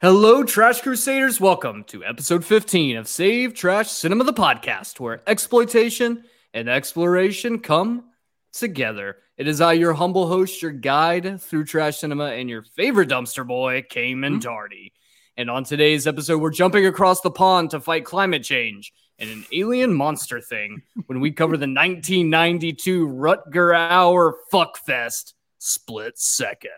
Hello, Trash Crusaders. Welcome to episode 15 of Save Trash Cinema, the podcast, where exploitation and exploration come together. It is I, your humble host, your guide through trash cinema, and your favorite dumpster boy, Cayman mm-hmm. Darty. And on today's episode, we're jumping across the pond to fight climate change and an alien monster thing when we cover the 1992 Rutger Hauer Fuckfest Split Second.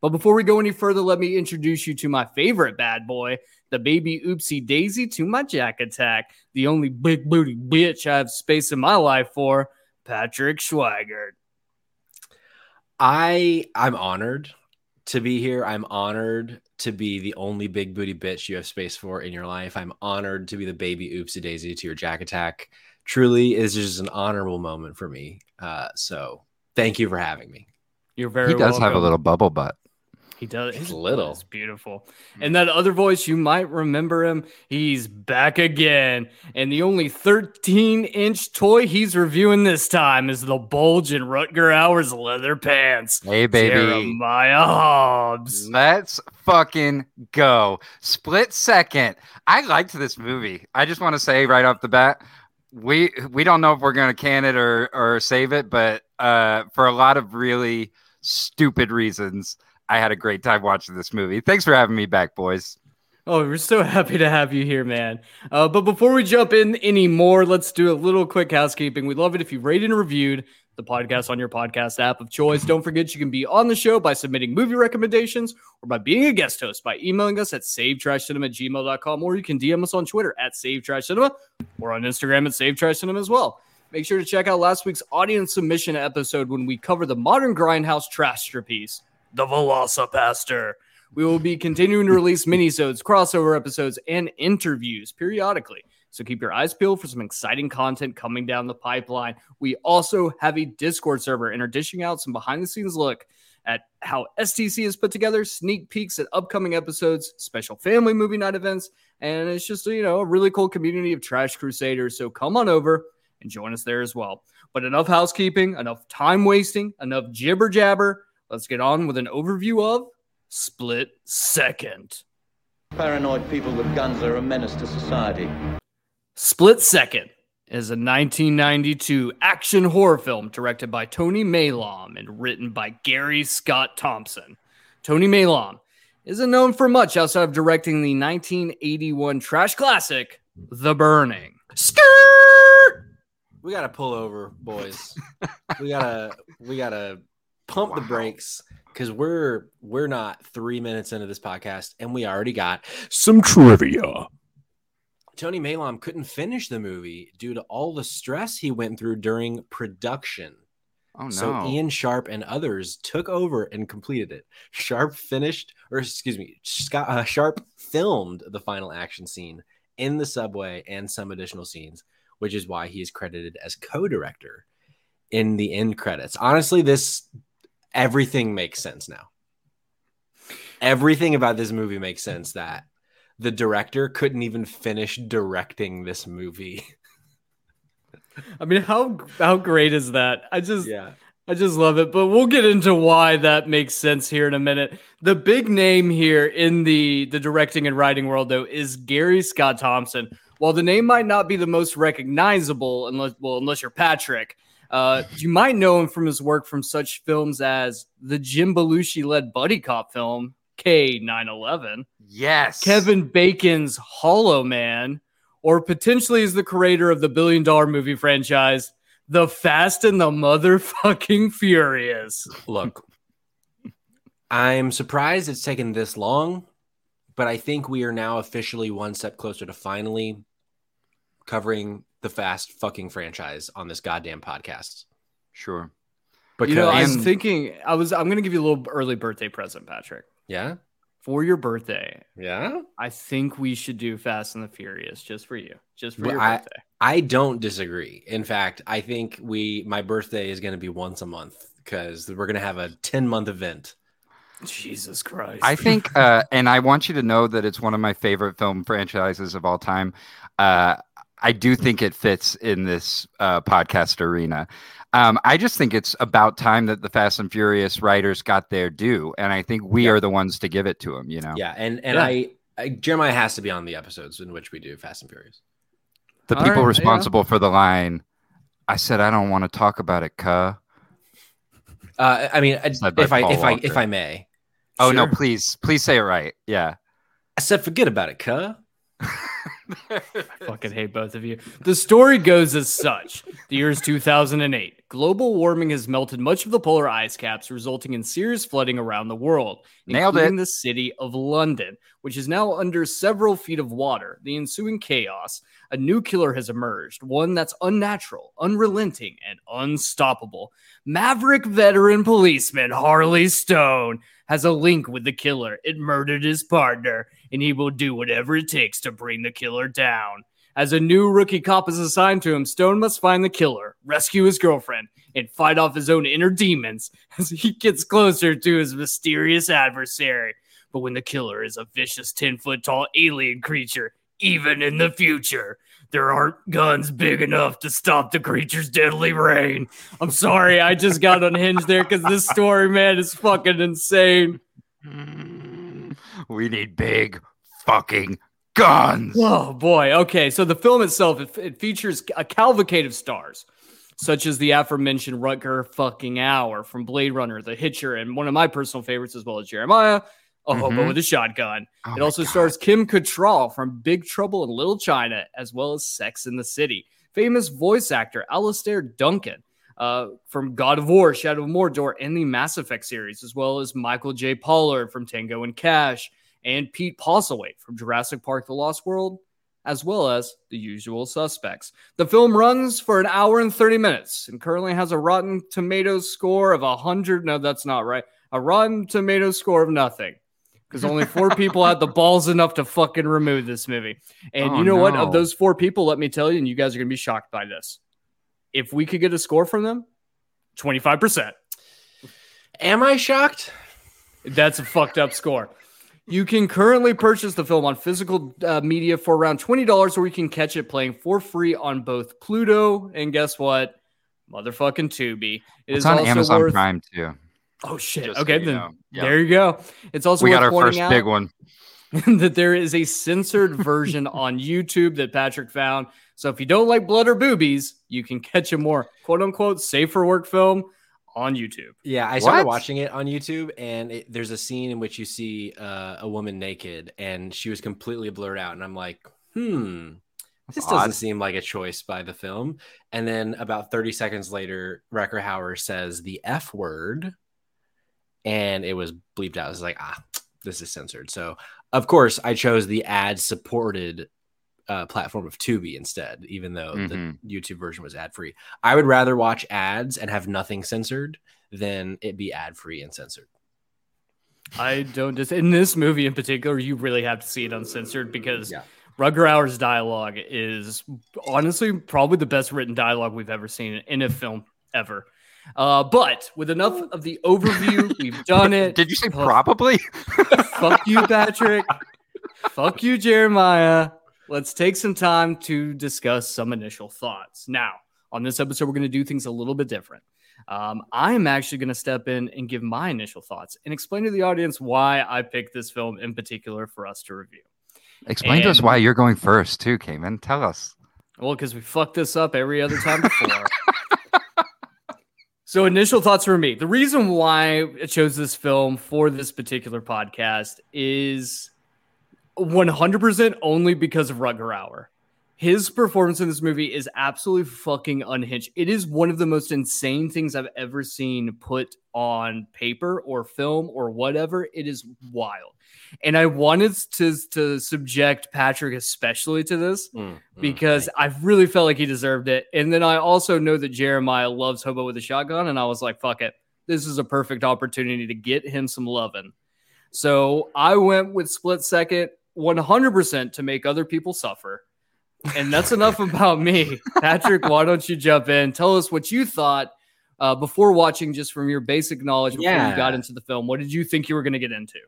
But before we go any further, let me introduce you to my favorite bad boy, the baby oopsie daisy to my jack attack, the only big booty bitch I have space in my life for, Patrick Schweigert. I I'm honored to be here. I'm honored to be the only big booty bitch you have space for in your life. I'm honored to be the baby oopsie daisy to your jack attack. Truly is just an honorable moment for me. Uh, so thank you for having me. You're very. He does welcome. have a little bubble butt. He does. His little. It's beautiful. And that other voice, you might remember him. He's back again. And the only 13 inch toy he's reviewing this time is the bulge in Rutger Hauer's leather pants. Hey, baby. Jeremiah Hobbs. Let's fucking go. Split second. I liked this movie. I just want to say right off the bat, we we don't know if we're gonna can it or or save it, but uh, for a lot of really stupid reasons. I had a great time watching this movie. Thanks for having me back, boys. Oh, we're so happy to have you here, man. Uh, but before we jump in anymore, let's do a little quick housekeeping. We'd love it if you rated and reviewed the podcast on your podcast app of choice. Don't forget you can be on the show by submitting movie recommendations or by being a guest host by emailing us at savetrashcinema at gmail.com or you can DM us on Twitter at savetrashcinema or on Instagram at savetrashcinema as well. Make sure to check out last week's audience submission episode when we cover the modern grindhouse trash piece the VelociPastor. We will be continuing to release minisodes, crossover episodes, and interviews periodically. So keep your eyes peeled for some exciting content coming down the pipeline. We also have a Discord server and are dishing out some behind the scenes look at how STC is put together, sneak peeks at upcoming episodes, special family movie night events, and it's just you know a really cool community of trash crusaders. So come on over and join us there as well. But enough housekeeping, enough time wasting, enough jibber jabber. Let's get on with an overview of Split Second. Paranoid people with guns are a menace to society. Split Second is a 1992 action horror film directed by Tony Maylam and written by Gary Scott Thompson. Tony Maylam isn't known for much outside of directing the 1981 trash classic, The Burning. Skirt! We gotta pull over, boys. we gotta we gotta pump wow. the brakes because we're we're not three minutes into this podcast and we already got some trivia. Tony Maylam couldn't finish the movie due to all the stress he went through during production. Oh, no. So Ian Sharp and others took over and completed it. Sharp finished, or excuse me, Scott, uh, Sharp filmed the final action scene in the subway and some additional scenes, which is why he is credited as co-director in the end credits. Honestly, this everything makes sense now. Everything about this movie makes sense that the director couldn't even finish directing this movie. I mean, how how great is that? I just yeah. I just love it. But we'll get into why that makes sense here in a minute. The big name here in the the directing and writing world though is Gary Scott Thompson. While the name might not be the most recognizable unless well unless you're Patrick, uh, you might know him from his work from such films as the Jim Belushi led buddy cop film K 911. Yes. Kevin Bacon's Hollow Man, or potentially as the creator of the billion dollar movie franchise, The Fast and the Motherfucking Furious. Look, I'm surprised it's taken this long, but I think we are now officially one step closer to finally covering the fast fucking franchise on this goddamn podcast. Sure. But you know, I'm thinking I was I'm gonna give you a little early birthday present, Patrick. Yeah. For your birthday. Yeah. I think we should do Fast and the Furious just for you. Just for well, your birthday. I don't disagree. In fact, I think we my birthday is gonna be once a month because we're gonna have a 10 month event. Jesus Christ. I think, uh, and I want you to know that it's one of my favorite film franchises of all time. Uh, I do think it fits in this uh, podcast arena. Um, I just think it's about time that the Fast and Furious writers got their due, and I think we Yeah. are the ones to give it to them. You know, Yeah, and and Yeah. I, I Jeremiah has to be on the episodes in which we do Fast and Furious. the All people right, yeah. responsible for the line. I said I don't want to talk about it, cuh. Uh, I mean, I- Said by if I Paul if I if I may, Oh no, please, please say it right. Yeah. I said forget about it, cuh. Fucking hate both of you. The story goes as such. The year is 2008. Global warming has melted much of the polar ice caps, resulting in serious flooding around the world, Nailed including it. the city of London, which is now under several feet of water. The ensuing chaos, a new killer has emerged, one that's unnatural, unrelenting, and unstoppable. Maverick veteran policeman Harley Stone has a link with the killer. It murdered his partner, and he will do whatever it takes to bring the killer down. As a new rookie cop is assigned to him, Stone must find the killer, rescue his girlfriend, and fight off his own inner demons as he gets closer to his mysterious adversary. But when the killer is a vicious 10 foot tall alien creature, even in the future, there aren't guns big enough to stop the creature's deadly rain. I'm sorry, I just got unhinged there because this story, man, is fucking insane. Mm, we need big fucking guns. Oh boy. Okay, so the film itself it, it features a cavalcade of stars, such as the aforementioned Rutger fucking Hauer from Blade Runner, The Hitcher, and one of my personal favorites as well as Jeremiah, a hobo Mhm. with a shotgun. Oh it also God. stars Kim Cattrall from Big Trouble in Little China, as well as Sex in the City. Famous voice actor Alastair Duncan. Uh, from God of War, Shadow of Mordor, and the Mass Effect series, as well as Michael J. Pollard from Tango and Cash, and Pete Postlethwaite from Jurassic Park: The Lost World, as well as the usual suspects. The film runs for an hour and 30 minutes and currently has a Rotten Tomatoes score of 100. No, that's not right. A Rotten Tomatoes score of nothing. Because only four people had the balls enough to fucking remove this movie. And Oh, you know what? Of those four people, let me tell you, and you guys are going to be shocked by this. If we could get a score from them, 25%. Am I shocked? That's a fucked up score. You can currently purchase the film on physical uh, media for around $20, or you can catch it playing for free on both Pluto and guess what? Motherfucking Tubi. It It's is on also Amazon worth- Prime too. Oh shit. just so okay, you then know. Yeah. there you go. It's also We got our first big one. that there is a censored version on YouTube that Patrick found. So if you don't like blood or boobies, you can catch a more quote unquote safer work film on YouTube. Yeah, I started What? watching it on YouTube, and it, there's a scene in which you see uh, a woman naked, and she was completely blurred out, and I'm like, hmm, this odd. doesn't seem like a choice by the film. And then about 30 seconds later, Wrecker Hauer says the F word, and it was bleeped out. I was like, ah, this is censored. So of course, I chose the ad-supported uh, platform of Tubi instead, even though Mhm. the YouTube version was ad-free. I would rather watch ads and have nothing censored than it be ad-free and censored. I don't just in this movie in particular, you really have to see it uncensored because Yeah. Rutger Hauer's dialogue is honestly probably the best written dialogue we've ever seen in a film ever. Uh, but with enough of the overview, we've done it. Did you say Plus- probably? Fuck you, Patrick. Fuck you, Jeremiah. Let's take some time to discuss some initial thoughts. Now, on this episode, we're going to do things a little bit different. Um, I am actually going to step in and give my initial thoughts and explain to the audience why I picked this film in particular for us to review. Explain to us why you're going first, too, Cayman. Tell us. Well, because we fucked this up every other time before. so, initial thoughts for me. The reason why I chose this film for this particular podcast is 100% only because of Rutger Hauer. His performance in this movie is absolutely fucking unhinged. It is one of the most insane things I've ever seen put on paper or film or whatever. It is wild. And I wanted to, to subject Patrick especially to this Mm, mm, because I really felt like he deserved it. And then I also know that Jeremiah loves Hobo with a shotgun, and I was like, fuck it. This is a perfect opportunity to get him some loving. So I went with split second 100% to make other people suffer. And that's enough about me. Patrick, why don't you jump in? Tell us what you thought Uh, before watching, just from your basic knowledge before Yeah. you got into the film, what did you think you were going to get into?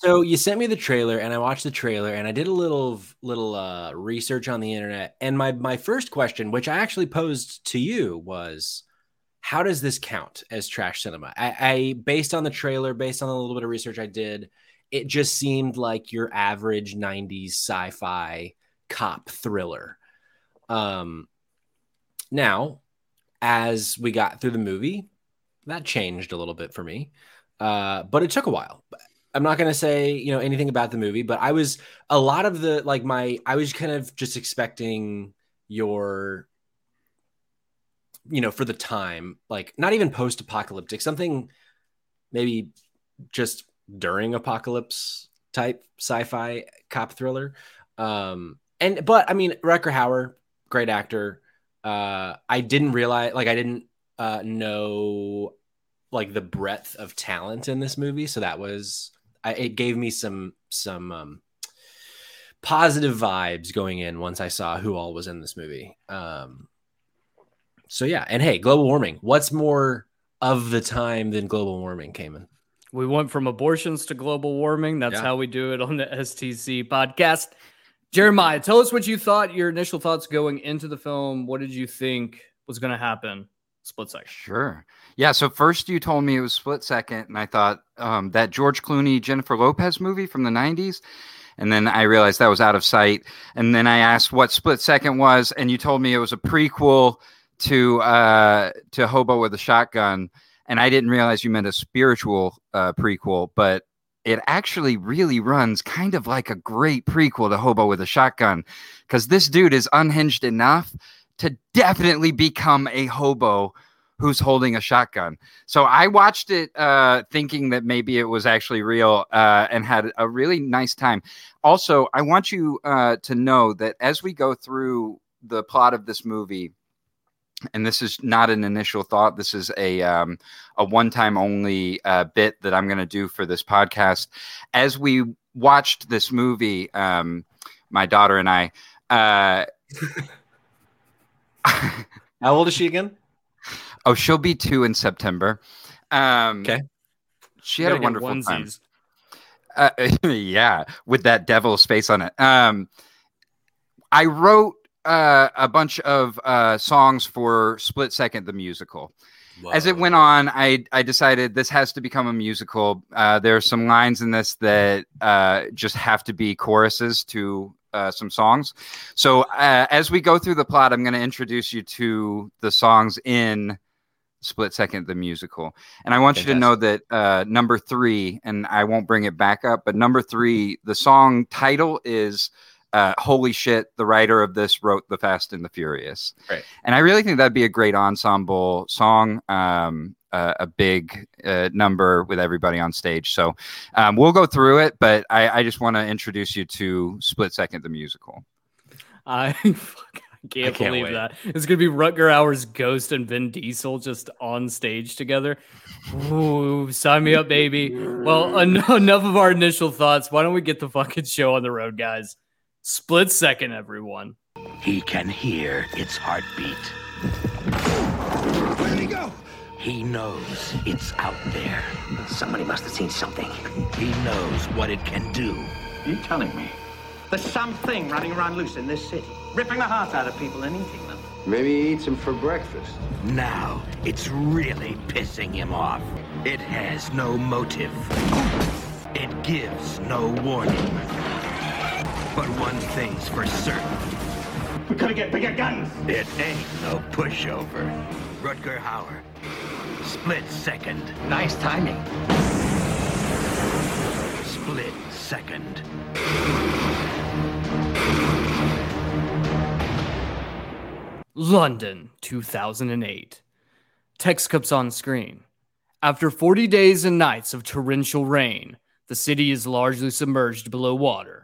So you sent me the trailer, and I watched the trailer, and I did a little little uh, research on the internet. And my my first question, which I actually posed to you, was, how does this count as trash cinema? I, I based on the trailer, based on a little bit of research I did, it just seemed like your average '90s sci-fi cop thriller. Um, now, as we got through the movie, that changed a little bit for me, uh, but it took a while. I'm not gonna say you know anything about the movie, but I was a lot of the like my I was kind of just expecting your you know for the time like not even post apocalyptic something maybe just during apocalypse type sci-fi cop thriller um and but I mean Rucker Hauer great actor uh I didn't realize like I didn't uh know like the breadth of talent in this movie so that was I, it gave me some some um, positive vibes going in once I saw who all was in this movie. Um, so yeah, and hey, global warming. What's more of the time than global warming, Cayman? We went from abortions to global warming. That's Yeah. how we do it on the STC podcast. Jeremiah, tell us what you thought, your initial thoughts going into the film. What did you think was going to happen? Split second. Sure. Yeah. So first you told me it was split second, and I thought um, that George Clooney Jennifer Lopez movie from the '90s, and then I realized that was out of sight. And then I asked what split second was, and you told me it was a prequel to uh, to Hobo with a Shotgun, and I didn't realize you meant a spiritual uh, prequel, but it actually really runs kind of like a great prequel to Hobo with a Shotgun, because this dude is unhinged enough to definitely become a hobo who's holding a shotgun. So I watched it uh, thinking that maybe it was actually real uh, and had a really nice time. Also, I want you uh, to know that as we go through the plot of this movie, and this is not an initial thought. This is a um, a one time only uh, bit that I'm going to do for this podcast. As we watched this movie, um, my daughter and I. Uh, How old is she again? Oh, she'll be two in September. Um, Okay. She had a wonderful time. Uh, yeah, with that devil's face on it. Um, I wrote uh, a bunch of uh, songs for Split Second, the musical. As it went on, I I decided this has to become a musical. Uh, there are some lines in this that uh, just have to be choruses to uh, some songs. So uh, as we go through the plot, I'm going to introduce you to the songs in Split Second, the musical. And I want you to know that uh, number three, and I won't bring it back up, but number three, the song title is uh, Holy Shit, the writer of this wrote The Fast and the Furious. Right. And I really think that'd be a great ensemble song, um, uh, a big uh, number with everybody on stage. So um, we'll go through it, but I, I just want to introduce you to Split Second, the musical. I, fuck, I can't, can't believe wait. that. It's going to be Rutger Hauer's Ghost and Vin Diesel just on stage together. Ooh, sign me up, baby. Well, en- enough of our initial thoughts. Why don't we get the fucking show on the road, guys? Split second, everyone. He can hear its heartbeat. Where did he go? He knows it's out there. Somebody must have seen something. He knows what it can do. Are You telling me? There's something running around loose in this city, ripping the hearts out of people and eating them. Maybe he eats them for breakfast. Now it's really pissing him off. It has no motive. It gives no warning. But one thing's for certain. We gotta get bigger guns. It ain't no pushover. Rutger Hauer. Split second. Nice timing. Split second. London, 2008. Text comes on screen. After 40 days and nights of torrential rain, the city is largely submerged below water,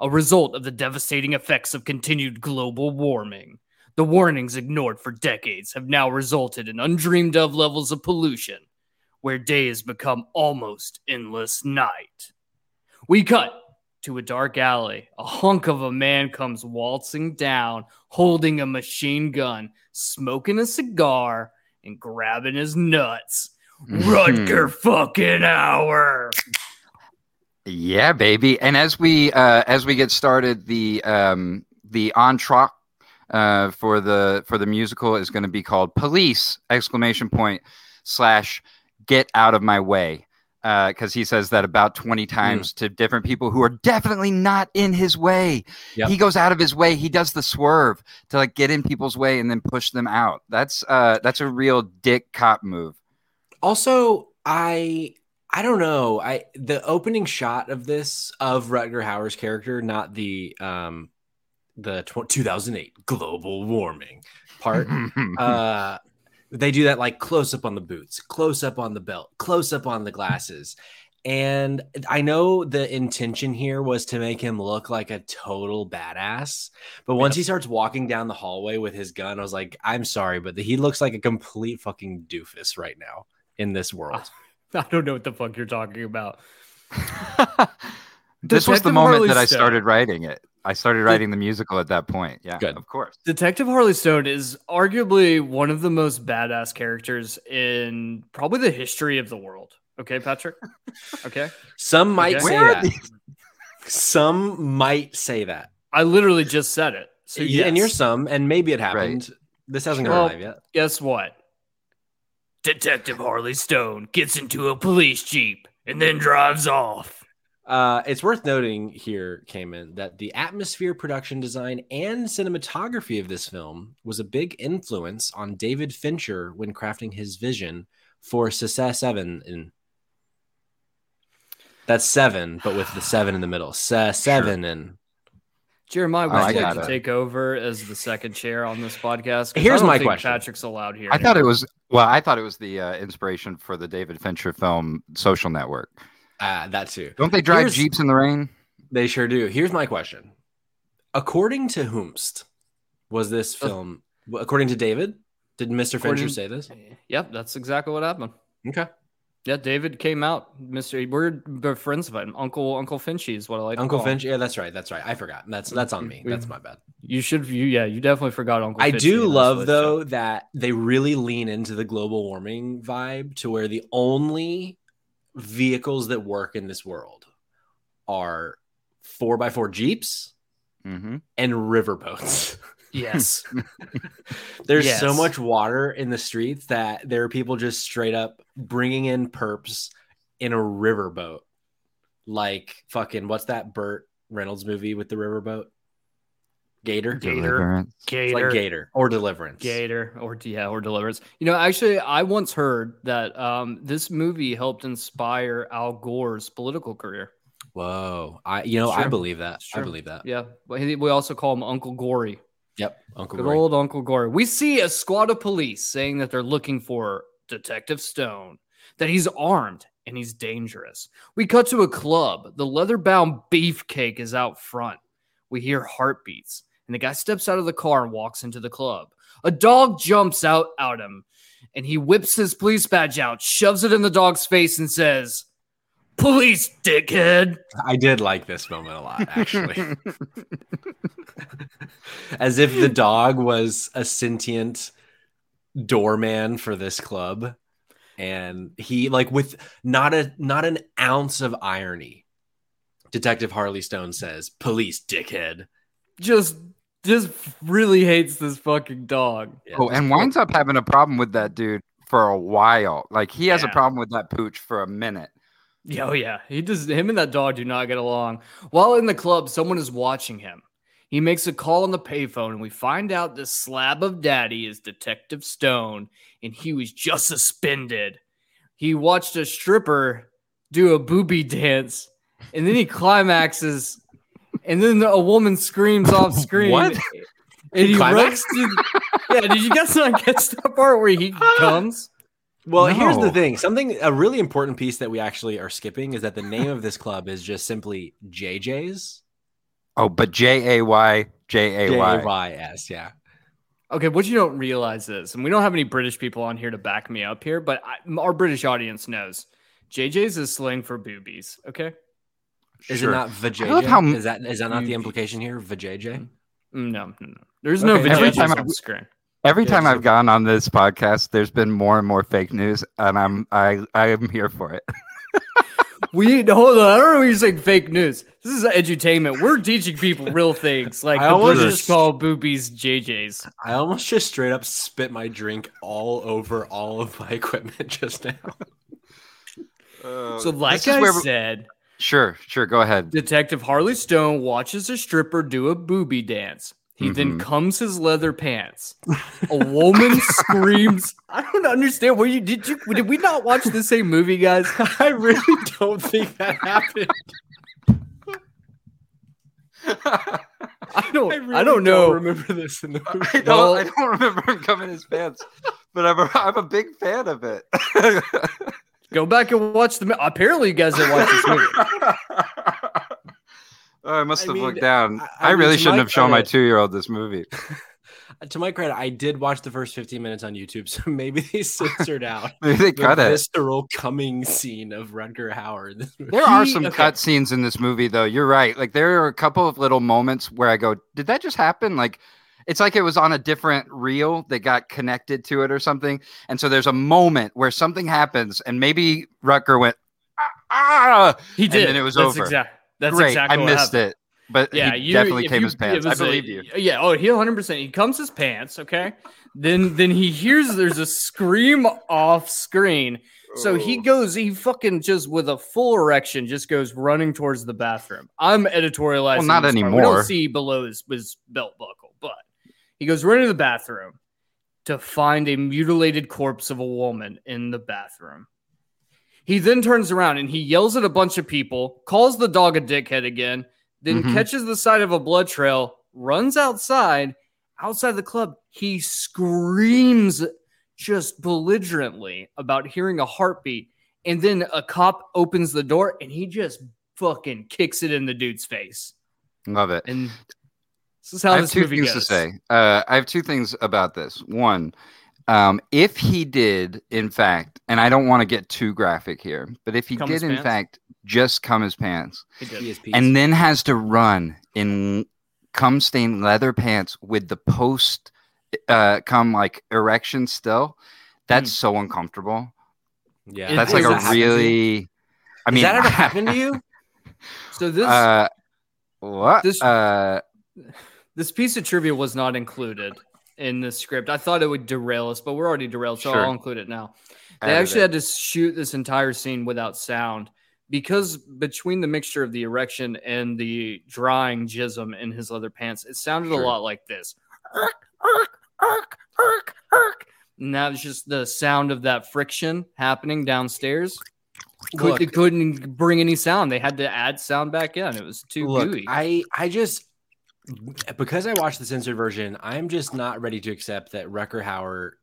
a result of the devastating effects of continued global warming. The warnings ignored for decades have now resulted in undreamed of levels of pollution, where days become almost endless night. We cut to a dark alley. A hunk of a man comes waltzing down, holding a machine gun, smoking a cigar, and grabbing his nuts. Mm-hmm. Rutger fucking Hauer. Yeah, baby. And as we uh, as we get started, the um, the entr'acte uh, for the for the musical is going to be called "Police!" exclamation point slash Get out of my way because he says that about twenty times to different people who are definitely not in his way. Yep. He goes out of his way. He does the swerve to like get in people's way and then push them out. That's uh, that's a real dick cop move. Also, I I don't know. I the opening shot of this of Rutger Hauer's character, not the um the tw- 2008 global warming part. uh they do that like close up on the boots, close up on the belt, close up on the glasses. And I know the intention here was to make him look like a total badass. But once he starts walking down the hallway with his gun, I was like, I'm sorry, but he looks like a complete fucking doofus right now in this world. I don't know what the fuck you're talking about. this was the moment Harley that I Stone. started writing it. I started writing the musical at that point. Yeah, Good. of course. Detective Harley Stone is arguably one of the most badass characters in probably the history of the world. Okay, Patrick? Okay. Some might Okay. say Where are that. these- Some might say that. I literally just said it. So Yeah, and you're some, and maybe it happened. This hasn't gone Well, live yet. guess what? Detective Harley Stone gets into a police jeep and then drives off. Uh, it's worth noting here, Cayman, that the atmosphere, production design, and cinematography of this film was a big influence on David Fincher when crafting his vision for Success Seven. In that's seven, but with the seven in the middle. Se- seven and Jeremiah, Oh, would I you like to take over as the second chair on this podcast? 'Cause I Here's don't my think question. Patrick's allowed here. I thought it was well. I thought it was the uh, inspiration for the David Fincher film Social Network. uh, that too. Don't they drive Here's- jeeps in the rain? They sure do. Here's my question: According to whomst was this Uh, film? According to David, did Mr. Fincher say this? Yep, that's exactly what happened. Okay. Yeah, David came out, Mister. We're we're friends of him. Uncle Uncle Finchy is what I like. to Uncle call him. Finch. Yeah, that's right. That's right. I forgot. That's that's on me. That's my bad. You should. You yeah. You definitely forgot Uncle. I Finchy do love list, though that they really lean into the global warming vibe to where the only vehicles that work in this world are four by four jeeps Mm-hmm. and riverboats. Yes. There's so much water in the streets that there are people just straight up bringing in perps in a riverboat, like fucking what's that Burt Reynolds movie with the riverboat? Gator. Gator. It's Gator. like Gator or Deliverance. Gator or yeah or Deliverance. You know, actually, I once heard that um, this movie helped inspire Al Gore's political career. Whoa, I you know I believe that. I believe that. Yeah, but we also call him Uncle Gory. Yep, Uncle Good Gory. old Uncle Gory. We see a squad of police saying that they're looking for Detective Stone, that he's armed and he's dangerous. We cut to a club. The leather bound beefcake is out front. We hear heartbeats, and the guy steps out of the car and walks into the club. A dog jumps out at him, and he whips his police badge out, shoves it in the dog's face, and says, Police, dickhead. I did like this moment a lot, actually. As if the dog was a sentient doorman for this club. And he like with not a not an ounce of irony. Detective Harley Stone says, Police dickhead. Just just really hates this fucking dog. Yeah, Oh, and winds up having a problem with that dude for a while. Like he has a problem with that pooch for a minute. Yeah, Oh yeah, he does. Him and that dog do not get along. While in the club, someone is watching him. He makes a call on the payphone, and we find out this slab of daddy is Detective Stone, and he was just suspended. He watched a stripper do a booby dance, and then he climaxes, and then a woman screams off screen. What? And he climaxed? runs to. Yeah, did you guys not catch that part where he comes? Well, here's the thing. Something a really important piece that we actually are skipping is that the name of this club is just simply JJ's. Oh, but J A Y J A Y. J-A-Y-S, yeah. Okay, what you don't realize is, and we don't have any British people on here to back me up here, but I, our British audience knows JJ's is slang for boobies. Okay, Is Sure. it not I vajayjay? love how m- is that is that not the implication here? Vajayjay? Mm, no, no, no. There's no Okay, every vaginas time I- on screen. Every Yeah, time so- I've gone on this podcast, there's been more and more fake news, and I'm I I am here for it. We hold on. I don't know when you're saying fake news. This is edutainment. We're teaching people real things, like I the almost British just- call boobies JJs. I almost just straight up spit my drink all over all of my equipment just now. So, like is I where we- said, Sure, sure, go ahead. Detective Harley Stone watches a stripper do a booby dance. He then Mhm. comes his leather pants. A woman screams. I don't understand. Were you did you did we not watch the same movie, guys? I really don't think that happened. I don't. I, really don't know. remember this in the movie. I don't, Well- I don't remember him coming his pants, but I'm a, I'm a big fan of it. Go back and watch the. mo- Apparently, you guys didn't watch this movie. Oh, I must I have mean, looked down. I- I, I really to shouldn't have shown my two year old this movie. to my credit, I did watch the first 15 minutes on YouTube, so maybe they censored out Maybe they the cut it. visceral coming scene of Rutger Howard. There are some okay. cut scenes in this movie, though. You're right. Like there are a couple of little moments where I go, "Did that just happen?" Like it's like it was on a different reel that got connected to it or something. And so there's a moment where something happens, and maybe Rutger went, "Ah!" ah," He And did. then it was that's over. Exact, that's Great. exactly I missed happened. it, but Yeah, he you definitely came you- his pants. I believe you. Yeah. Oh, he 100. percent He comes his pants. Okay. Then then he hears there's a scream off screen. So he Oh. goes. He fucking just with a full erection just goes running towards the bathroom. I'm editorializing. Well, not anymore. We don't see below his, his belt buckle, he goes running to the bathroom to find a mutilated corpse of a woman in the bathroom. He then turns around and he yells at a bunch of people, calls the dog a dickhead again, then Mhm. catches the side of a blood trail, runs outside. Outside the club, he screams just belligerently about hearing a heartbeat. And then a cop opens the door and he just fucking kicks it in the dude's face. Love it. And this is how I have this two movie things goes. to say. Uh, I have two things about this. One, um, if he did, in fact, and I don't want to get too graphic here, but if he Cum did, in pants? fact, just come his pants He did. PSPs. and then has to run in cum stained leather pants with the post uh, cum like erection still, that's so uncomfortable. yeah, That's Has like that a happened really. I mean, Has that ever happened to you? So this Uh, what? This- uh, this piece of trivia was not included in the script. I thought it would derail us, but we're already derailed, so Sure. I'll include it now. They Edit actually it. had to shoot this entire scene without sound because between the mixture of the erection and the drying jism in his leather pants, it sounded Sure. a lot like this. And that was just the sound of that friction happening downstairs. Could, Look. it couldn't bring any sound. They had to add sound back in. It was too Look, gooey. I I just because I watched the censored version, I'm just not ready to accept that Rucker Howard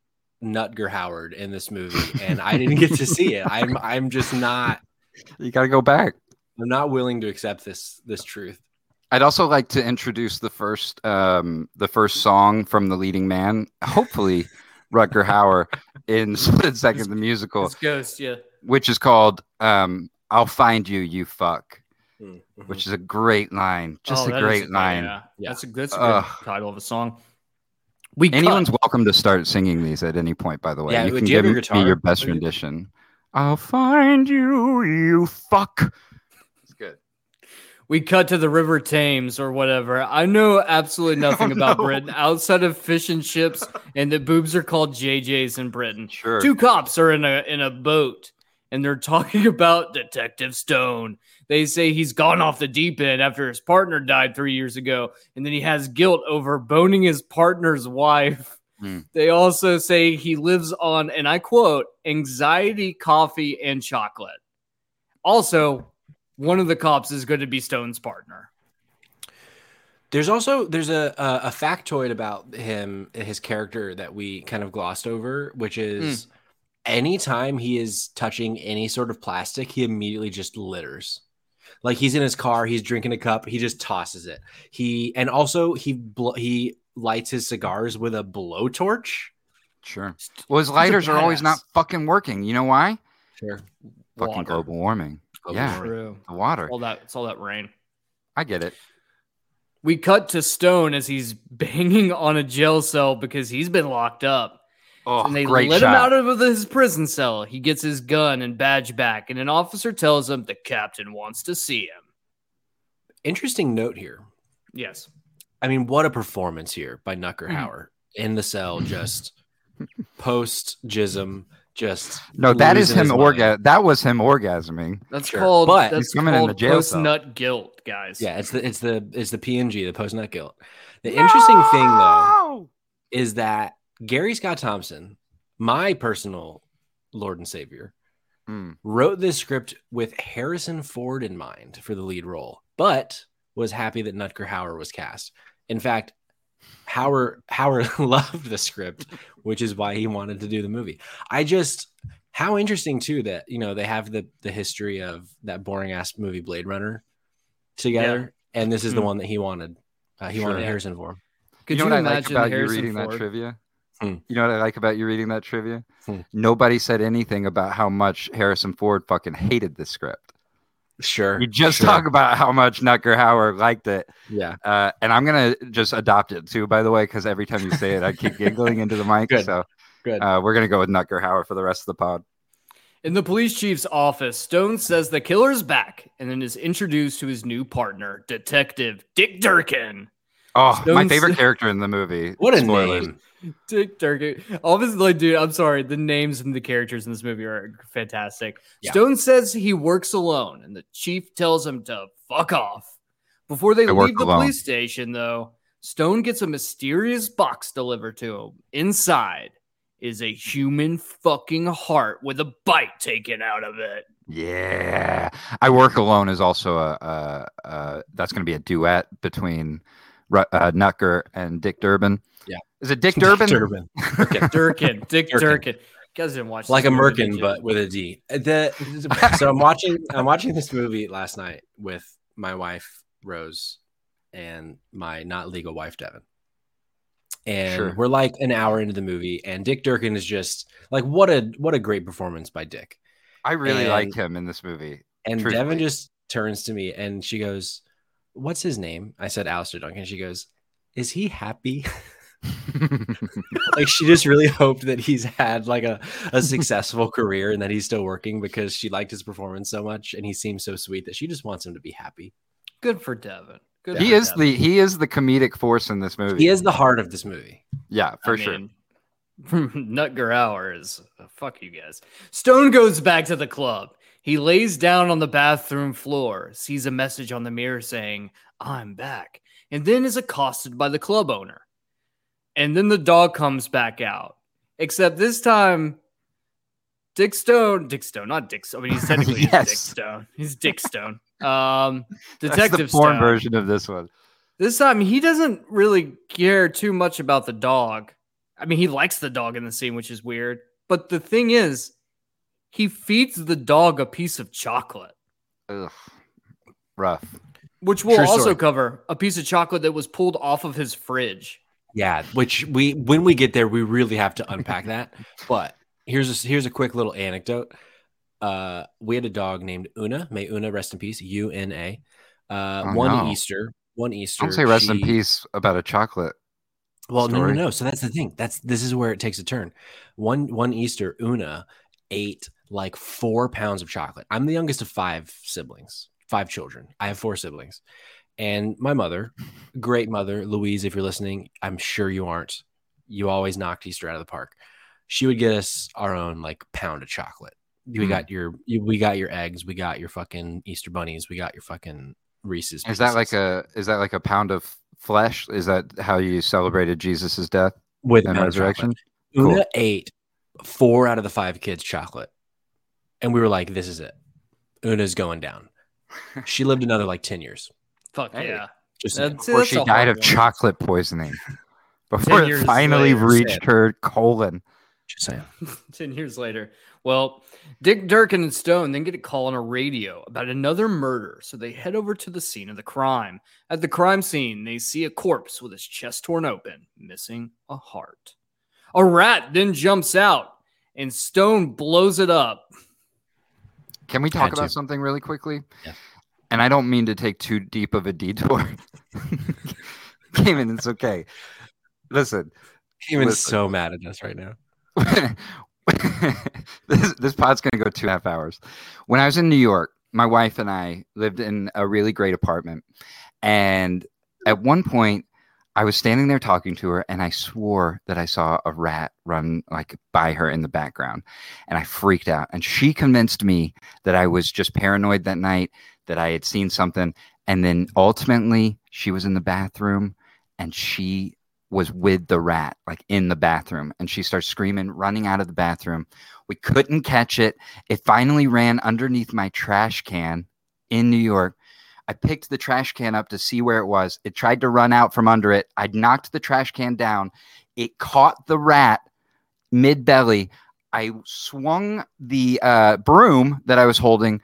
Nutger Howard in this movie, and I didn't get to see it. I'm I'm just not you got to go back. I'm not willing to accept this this truth. I'd also like to introduce the first um the first song from the leading man. Hopefully Rucker Hauer in Split Second the musical, It's Ghost, yeah. which is called um I'll find you, you fuck, Mhm. which is a great line. Just Oh, a is great line. Yeah. Yeah. That's a that's a good title of a song. We Anyone's cut. welcome to start singing these at any point, by the way. Yeah, you can you give your me guitar? your best you- rendition. I'll find you, you fuck. It's good. we cut to the River Thames or whatever. I know absolutely nothing Oh, about no. Britain outside of fish and chips, and the boobs are called JJ's in Britain. Sure. Two cops are in a in a boat and they're talking about Detective Stone. They say he's gone off the deep end after his partner died three years ago, and then he has guilt over boning his partner's wife. Hmm. They also say he lives on, and I quote, anxiety, coffee, and chocolate. Also, one of the cops is going to be Stone's partner. There's also there's a, a a factoid about him his character that we kind of glossed over, which is anytime he is touching any sort of plastic, he immediately just litters. Like he's in his car, he's drinking a cup, he just tosses it. He and also he bl- he lights his cigars with a blowtorch. Sure. Well, his lighters are always not fucking working. You know why? Sure. Fucking Water. global warming. Global yeah, warming. True. the water. All that it's all that rain. I get it. We cut to Stone as he's banging on a jail cell because he's been locked up. Oh, and they great let shot. him out of his prison cell. He gets his gun and badge back, and an officer tells him the captain wants to see him. Interesting note here. Yes. I mean, what a performance here by. Nuckerhauer in the cell, just post jism, just no, that is him his orga. That was him orgasming. That's Sure. called But- that's He's coming in the jail post nut guilt, guys. Yeah, it's the it's the it's the PNG, the post nut guilt. The interesting thing though is that Gary Scott Thompson, my personal Lord and Savior, Mm. wrote this script with Harrison Ford in mind for the lead role, but was happy that Nutker Hauer was cast. In fact, Hauer Hauer loved the script, which is why he wanted to do the movie. I just how interesting too that you know they have the the history of that boring ass movie Blade Runner together, and this is the Hmm. one that he wanted. Uh, he Sure. wanted Yeah. Harrison for. Could you you, know what I like imagine about Harrison you reading Ford? that trivia? Hmm. You know what I like about you reading that trivia? Hmm. Nobody said anything about how much Harrison Ford fucking hated the script. Sure, You just sure. talk about how much Nucker Howard liked it. yeah. Uh, and I'm gonna just adopt it too, by the way, because every time you say it, I keep giggling into the mic. Good. So Good. uh, we're gonna go with Nucker Howard for the rest of the pod. In the police chief's office, Stone says the killer's back and then is introduced to his new partner, Detective Dick Durkin. Oh, my Stone's- favorite character in the movie. What a Spoilers. name. Dick Durkin. Obviously, like, dude, I'm sorry. The names and the characters in this movie are fantastic. Yeah. Stone says he works alone, and the chief tells him to fuck off. Before they I leave the alone. police station, though, Stone gets a mysterious box delivered to him. Inside is a human fucking heart with a bite taken out of it. Yeah, I work alone is also a, a, a that's going to be a duet between Ru- uh, Nucker and Dick Durbin. Yeah. is it Dick Durbin? Durbin. Durkin, Dick Durkin. Durkin. You guys didn't watch like a this movie, did merkin but with a d the so i'm watching i'm watching this movie last night with my wife rose and my not legal wife devin and Sure. we're like an hour into the movie and dick durkin is just like what a what a great performance by dick I really And- like him in this movie. and Truthfully. devin just turns to me and she goes what's his name i said alastair duncan she goes is he happy like she just really hoped that he's had like a, a successful career and that he's still working because she liked his performance so much and he seems so sweet that she just wants him to be happy. Good for Devin. Good he for is Devin. the he is the comedic force in this movie. He is the heart of this movie. yeah, for I sure. mean, Nutger Hour is fuck you guys. Stone goes back to the club. He lays down on the bathroom floor, sees a message on the mirror saying, I'm back, and then is accosted by the club owner. And then the dog comes back out. Except this time, Dick Stone, Dick Stone, not Dick Stone. I mean, he's technically Dick Yes. Stone. He's Dick Stone. Um, That's the porn Stone. version of this one. This time he doesn't really care too much about the dog. I mean, he likes the dog in the scene, which is weird. But the thing is, he feeds the dog a piece of chocolate, Ugh. Rough. which we'll True also story. cover a piece of chocolate that was pulled off of his fridge. Yeah, which we when we get there we really have to unpack that. But here's a, here's a quick little anecdote. Uh, we had a dog named Una. May Una rest in peace. U N A. Uh, Oh, one no. Easter. One Easter. Don't say rest in peace about a chocolate. Well, no, no, no. So that's the thing. That's this is where it takes a turn. One one Easter, Una ate like four pounds of chocolate. I'm the youngest of five siblings, five children. I have four siblings, and my mother, great mother, Louise. If you're listening, I'm sure you aren't. You always knocked Easter out of the park. She would get us our own like pound of chocolate. We Hmm. got your, you, we got your eggs. We got your fucking Easter bunnies. We got your fucking Reese's. Is that like a is that like a pound of flesh? Is that how you celebrated Jesus' death with and pound of chocolate. resurrection? Una ate four out of the five kids chocolate. And we were like, this is it. Una's going down. She lived another like 10 years. Fuck Hey. yeah. Just That's- Before that's she died of one. chocolate poisoning. Before it finally later, reached sad. her colon. just saying. 10 years later. Well, Dick Durkin and Stone then get a call on a radio about another murder. So they head over to the scene of the crime. At the crime scene, they see a corpse with its chest torn open, missing a heart. A rat then jumps out and Stone blows it up. Can we Had talk to. about something really quickly? Yeah. and I don't mean to take too deep of a detour. Cayman, it's okay. Listen, Keeman's Listen. so mad at us right now. this this pod's gonna go two and a half hours. When I was in New York, my wife and I lived in a really great apartment, and at one point, I was standing there talking to her, and I swore that I saw a rat run like by her in the background, and I freaked out. And she convinced me that I was just paranoid that night, that I had seen something, and then ultimately, she was in the bathroom, and she was with the rat, like in the bathroom. And she starts screaming, running out of the bathroom. We couldn't catch it. It finally ran underneath my trash can in New York. I picked the trash can up to see where it was. It tried to run out from under it. I knocked the trash can down. It caught the rat mid belly. I swung the uh, broom that I was holding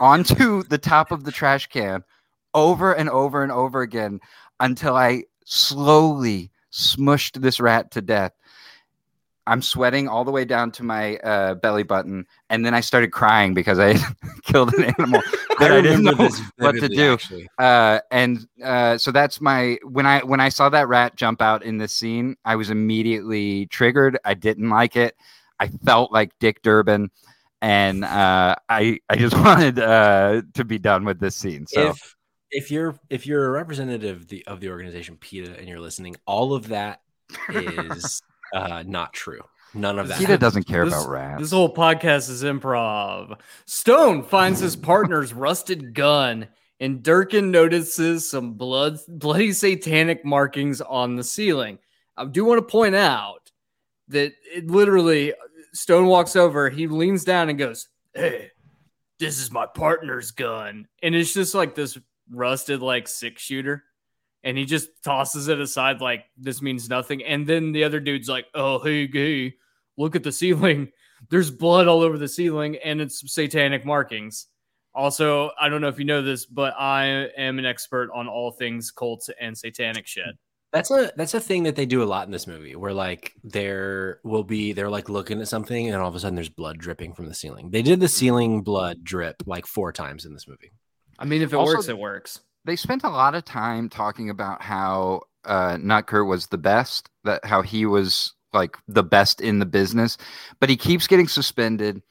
onto the top of the trash can over and over and over again until I slowly smushed this rat to death. I'm sweating all the way down to my uh, belly button, and then I started crying because I killed an animal that I, didn't know remember this what to do. Uh, and uh, so that's my when I when I saw that rat jump out in this scene, I was immediately triggered. I didn't like it. I felt like Dick Durbin, and uh, I I just wanted uh, to be done with this scene. So If if you're if you're a representative of the, of the organization PETA and you're listening, all of that is uh, not true. None of that. PETA doesn't care This- about rats. This whole podcast is improv. Stone finds his partner's rusted gun, and Durkin notices some blood, bloody satanic markings on the ceiling. I do want to point out that it literally Stone walks over, he leans down and goes, "Hey, this is my partner's gun," and it's just like this rusted like six shooter. And he just tosses it aside like this means nothing. And then the other dude's like, "Oh, hey, hey, look at the ceiling. There's blood all over the ceiling and it's satanic markings. Also, I don't know if you know this, but I am an expert on all things cults and satanic shit. That's a that's a thing that they do a lot in this movie, where like there will be they're like looking at something, and all of a sudden there's blood dripping from the ceiling. They did the mm-hmm. ceiling blood drip like four times in this movie. I mean, if it Also- works, it works. They spent a lot of time talking about how uh, Nutker was the best, that how he was like the best in the business, but he keeps getting suspended.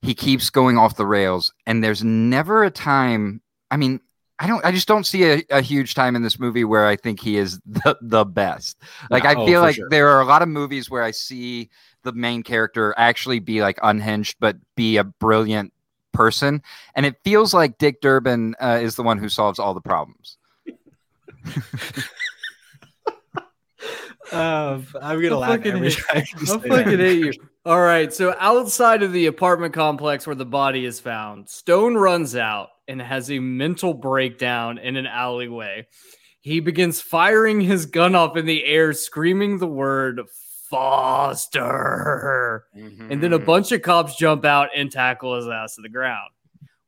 He keeps going off the rails, and there's never a time. I mean, I don't. I just don't see a, a huge time in this movie where I think he is the, the best. Like I oh, feel for like sure. there are a lot of movies where I see the main character actually be like unhinged, but be a brilliant person, and it feels like Dick Durbin uh, is the one who solves all the problems. Um, I'm gonna I laugh fucking every time. you I say fucking that. hate you. All right. So outside of the apartment complex where the body is found, Stone runs out and has a mental breakdown in an alleyway. He begins firing his gun up in the air, screaming the word Foster. And then a Mm. bunch of cops jump out and tackle his ass to the ground.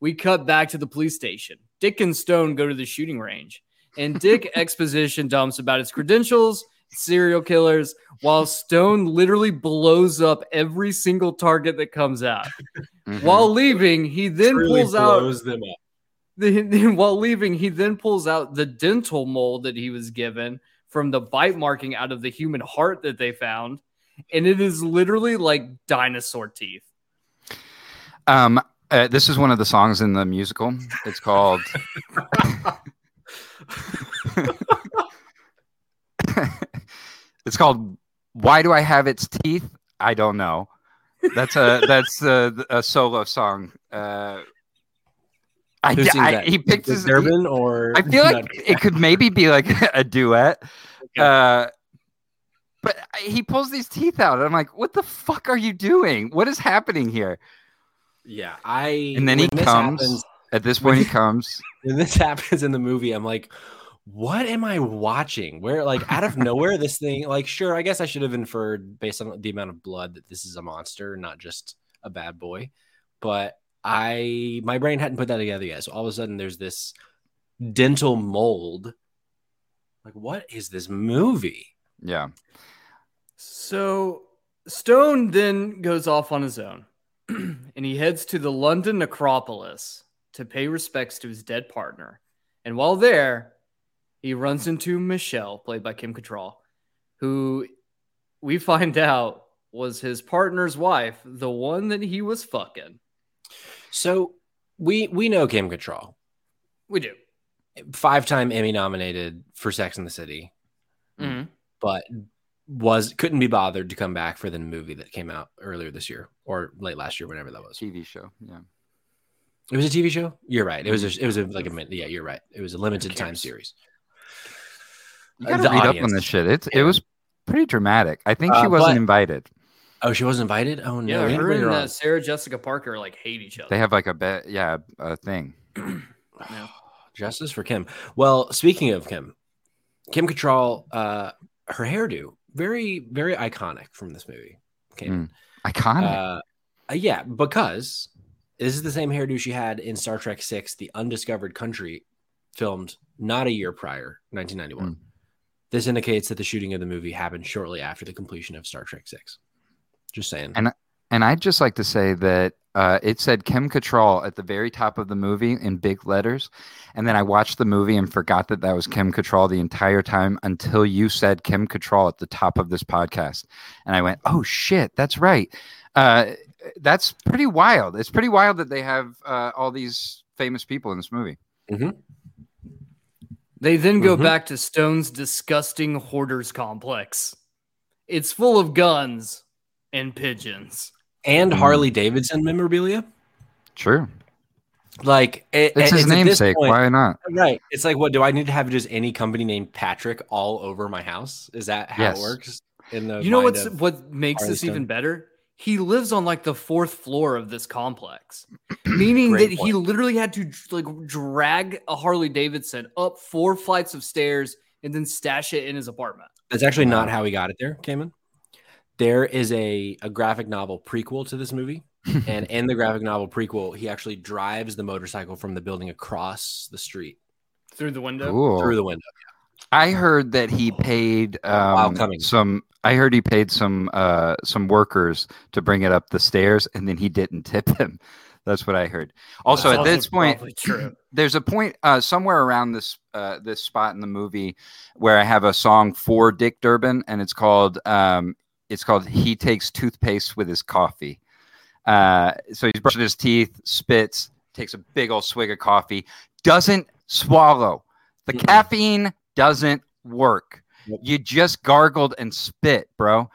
We cut back to the police station. Dick and Stone go to the shooting range, and Dick exposition dumps about his credentials, serial killers, while Stone literally blows up every single target that comes out. Mhm. While leaving, he then Truly pulls out them up. the, while leaving, he then pulls out the dental mold that he was given from the bite marking out of the human heart that they found. And it is literally like dinosaur teeth. Um, uh, this is one of the songs in the musical. It's called. it's called "Why Do I Have Its Teeth?" I don't know. That's a that's a, a solo song. Uh, I, I- that? he picked his. Durbin or I feel like it could maybe be like a duet. Uh, but he pulls these teeth out. And I'm like, what the fuck are you doing? What is happening here? yeah, I And then he comes. happens- At this point, he comes. when this happens in the movie, I'm like, what am I watching? Where like out of nowhere, this thing, like, sure, I guess I should have inferred based on the amount of blood that this is a monster, not just a bad boy. But I my brain hadn't put that together yet. So all of a sudden there's this dental mold. Like, what is this movie? Yeah. So Stone then goes off on his own and he heads to the London necropolis to pay respects to his dead partner. And while there, he runs into Michelle, played by Kim Cattrall, who we find out was his partner's wife, the one that he was fucking. So we we know Kim Cattrall, We do. five time Emmy nominated for Sex in the City, Mhm. but was couldn't be bothered to come back for the movie that came out earlier this year or late last year, whenever that was. TV show. Yeah. It was a TV show. You're right. It was a, it was a, like a min- yeah. You're right. It was a limited time series. You gotta the read up on this shit. It's Yeah. it was pretty dramatic. I think she Uh, wasn't but- invited. Oh, she was invited. Oh no, Yeah, we had to her and uh. Sarah Jessica Parker like hate each other. They have like a bet, yeah, a thing. Yeah. Justice for Kim. Well, speaking of Kim, Kim Cattrall, uh, her hairdo very very iconic from this movie. Came Iconic. Uh, uh, yeah, because this is the same hairdo she had in Star Trek Six: The Undiscovered Country, filmed not a year prior, 1991. This indicates that the shooting of the movie happened shortly after the completion of Star Trek Six. Just saying. And and I'd just like to say that uh, it said Kim Cattrall at the very top of the movie in big letters, and then I watched the movie and forgot that that was Kim Cattrall the entire time until you said Kim Cattrall at the top of this podcast, and I went, "Oh shit, that's right." Uh, that's pretty wild. It's pretty wild that they have uh, all these famous people in this movie. They then go Mhm. back to Stone's disgusting hoarders complex. It's full of guns and pigeons. and mm. Harley Davidson memorabilia. True, Like it, it's his at this namesake. point- Why not? Right. It's like, what do I need to have just any company named Patrick all over my house? Is that how Yes. it works? In the You know what's what makes Harley this Stone. even better? He lives on like the fourth floor of this complex, meaning Great that he literally had to like drag a Harley Davidson up four flights of stairs and then stash it in his apartment. That's actually not how he got it there, Cayman. There is a, a graphic novel prequel to this movie. and in the graphic novel prequel, he actually drives the motorcycle from the building across the street Through the window. Cool. through the window. I heard that he paid um, some. I heard he paid some uh, some workers to bring it up the stairs, and then he didn't tip them. That's what I heard. Also, That's at this point, true. there's a point uh, somewhere around this uh, this spot in the movie where I have a song for Dick Durbin, and it's called um, it's called "He Takes Toothpaste with His Coffee." Uh, so he's brushing his teeth, spits, takes a big old swig of coffee, doesn't swallow. The Mm-mm. caffeine doesn't work. Nope. You just gargled and spit, bro. and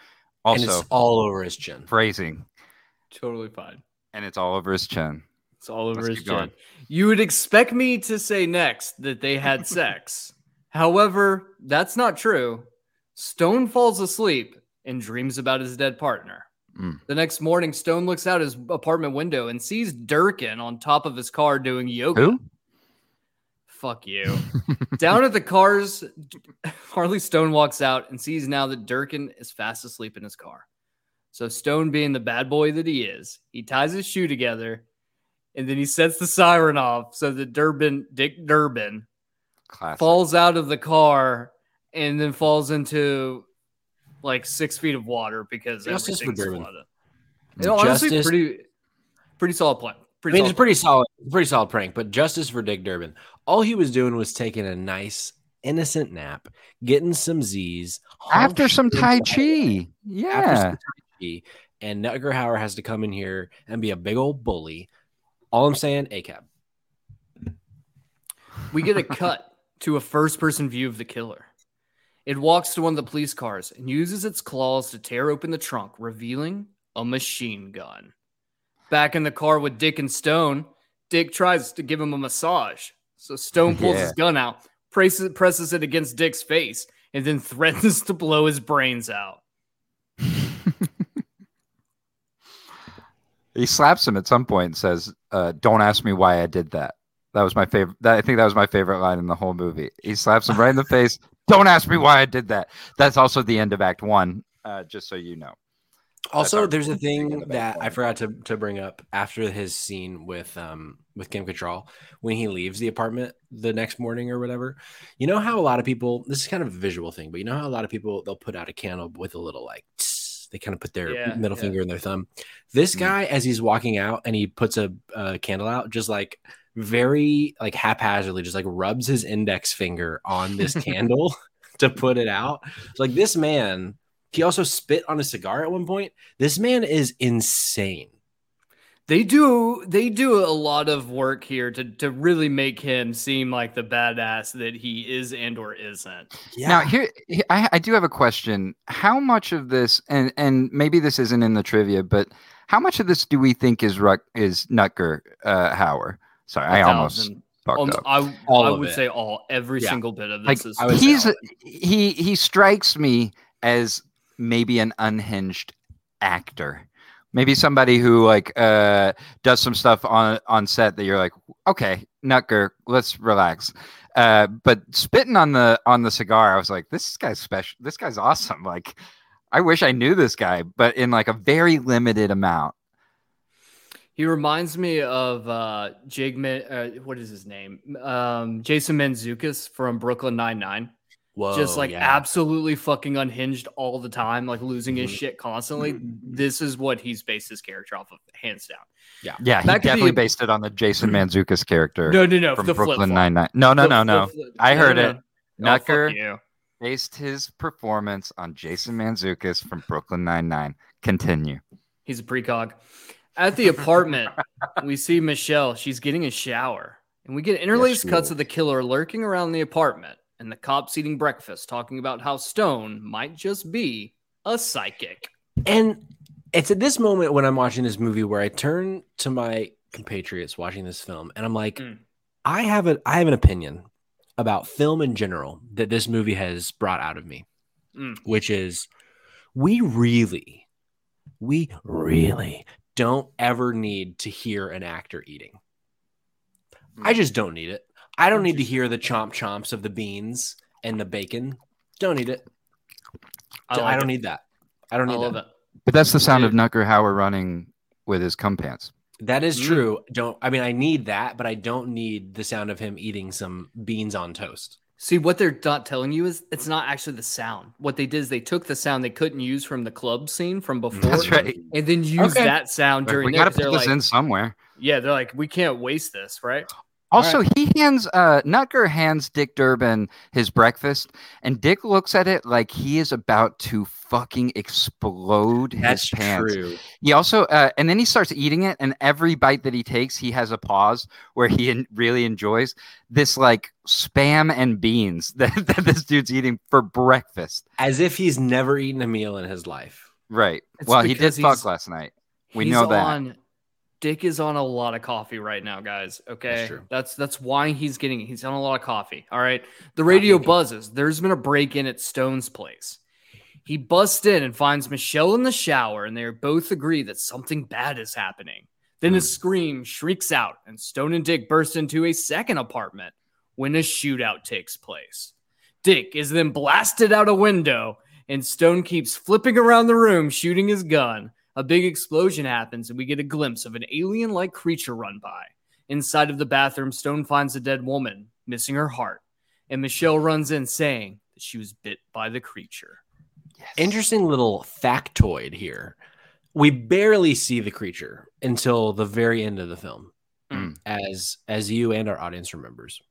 Also, it's all over his chin. phrasing, Totally fine. and it's all over his chin. It's all over Let's his keep going. chin. You would expect me to say next that they had sex. However, that's not true. Stone falls asleep and dreams about his dead partner. Mm. The next morning, Stone looks out his apartment window and sees Durkin on top of his car doing yoga. Who? Fuck you. Down at the cars, Harley Stone walks out and sees now that Durkin is fast asleep in his car. So Stone, being the bad boy that he is, he ties his shoe together and then he sets the siren off so that Durbin, Dick Durbin, Classic. falls out of the car and then falls into like six feet of water because Justice for everything's Durbin. flooded. You honestly, Justice- pretty, pretty solid plan. I Pretty mean, solid it's pretty solid, pretty solid prank. But justice for Dick Durbin. All he was doing was taking a nice, innocent nap, getting some Z's After some Tai the- Chi. after Yeah. some Tai Chi, and Nutger Hauer has to come in here and be a big old bully. All I'm saying, ACAB. we get a cut to a first person view of the killer. It walks to one of the police cars and uses its claws to tear open the trunk, revealing a machine gun. Back in the car with Dick and Stone, Dick tries to give him a massage. So Stone pulls Yeah. his gun out, presses, presses it against Dick's face, and then threatens to blow his brains out. He slaps him at some point and says, uh, "Don't ask me why I did that." That was my favorite. I think that was my favorite line in the whole movie. He slaps him right in the face. Don't ask me why I did that. That's also the end of Act One. Uh, just so you know. Also, there's a thing in thing the that I forgot to, to bring up after his scene with um with Kim Cattrall when he leaves the apartment the next morning or whatever. You know how a lot of people this is kind of a visual thing, but you know how a lot of people they'll put out a candle with a little like tss, they kind of put their Yeah, middle yeah. finger in their thumb. This Mm. guy, as he's walking out and he puts a, a candle out, just like very like haphazardly just like rubs his index finger on this candle to put it out. Like this man, he also spit on a cigar at one point. This man is insane. They do they do a lot of work here to to really make him seem like the badass that he is and or isn't. Now here, I, I do have a question. How much of this, and and maybe this isn't in the trivia, but how much of this do we think is Ruck is Nutger uh, Hauer? Sorry, I almost fucked Um, up. I, All I would it. say all every Yeah. single bit of Like this is I would say he's a, he he strikes me as maybe an unhinged actor. Maybe somebody who like uh does some stuff on on set that you're like, okay, Nutger, let's relax. Uh, but spitting on the on the cigar, I was like, this guy's special. This guy's awesome. Like, I wish I knew this guy, but in like a very limited amount. He reminds me of uh Jake uh, what is his name? Um Jason Mantzoukas from Brooklyn Nine Nine. Whoa, Just like yeah. absolutely fucking unhinged all the time, like losing his Mhm. shit constantly. This is what he's based his character off of, hands down. Yeah, Yeah, he Back to the- definitely based it on the Jason Mantzoukas character No, no, no. from the Brooklyn. Nine Nine. No, no, The- no, no. flip- I no, heard no, it. no. Oh, fuck Nutger you. based his performance on Jason Mantzoukas from Brooklyn Nine Nine. Continue. He's a precog. At the apartment, we see Michelle. She's getting a shower. And we get interlaced she cuts is. of the killer lurking around the apartment and the cops eating breakfast, talking about how Stone might just be a psychic. And it's at this moment when I'm watching this movie where I turn to my compatriots watching this film and I'm like, Mm. I have a I have an opinion about film in general that this movie has brought out of me, Mm. which is we really, we really don't ever need to hear an actor eating. I just don't need it. I don't need to hear the chomp chomps of the beans and the bacon. Don't need it. I, like don't it. need that. I don't I need love that. it. But that's the sound of Dude. Nucker Hauer running with his cum pants. That is Mm. true. Don't I mean I need that, but I don't need the sound of him eating some beans on toast. See, what they're not telling you is it's not actually the sound. What they did is they took the sound they couldn't use from the club scene from before That's right. and then used Okay. that sound during we got to put this like, in somewhere. yeah, they're like, we can't waste this, right? Also, he hands uh Nutger hands Dick Durbin his breakfast, and Dick looks at it like he is about to fucking explode his pants. true. He also, uh, and then he starts eating it, and every bite that he takes, he has a pause where he en- really enjoys this like spam and beans that, that this dude's eating for breakfast. As if he's never eaten a meal in his life. Right. It's well, he did because fuck last night. We He's know that. On, Dick is on a lot of coffee right now, guys. Okay, true. that's that's why he's getting. He's on a lot of coffee. All right. The radio Coffee. buzzes. There's been a break in at Stone's place. He busts in and finds Michelle in the shower, and they both agree that something bad is happening. Then Hmm. a scream shrieks out, and Stone and Dick burst into a second apartment when a shootout takes place. Dick is then blasted out a window, and Stone keeps flipping around the room, shooting his gun. A big explosion happens, and we get a glimpse of an alien like creature run by. Inside of the bathroom, Stone finds a dead woman, missing her heart, and Michelle runs in saying that she was bit by the creature. Interesting little factoid here. We barely see the creature until the very end of the film, Mm. as as you and our audience remembers.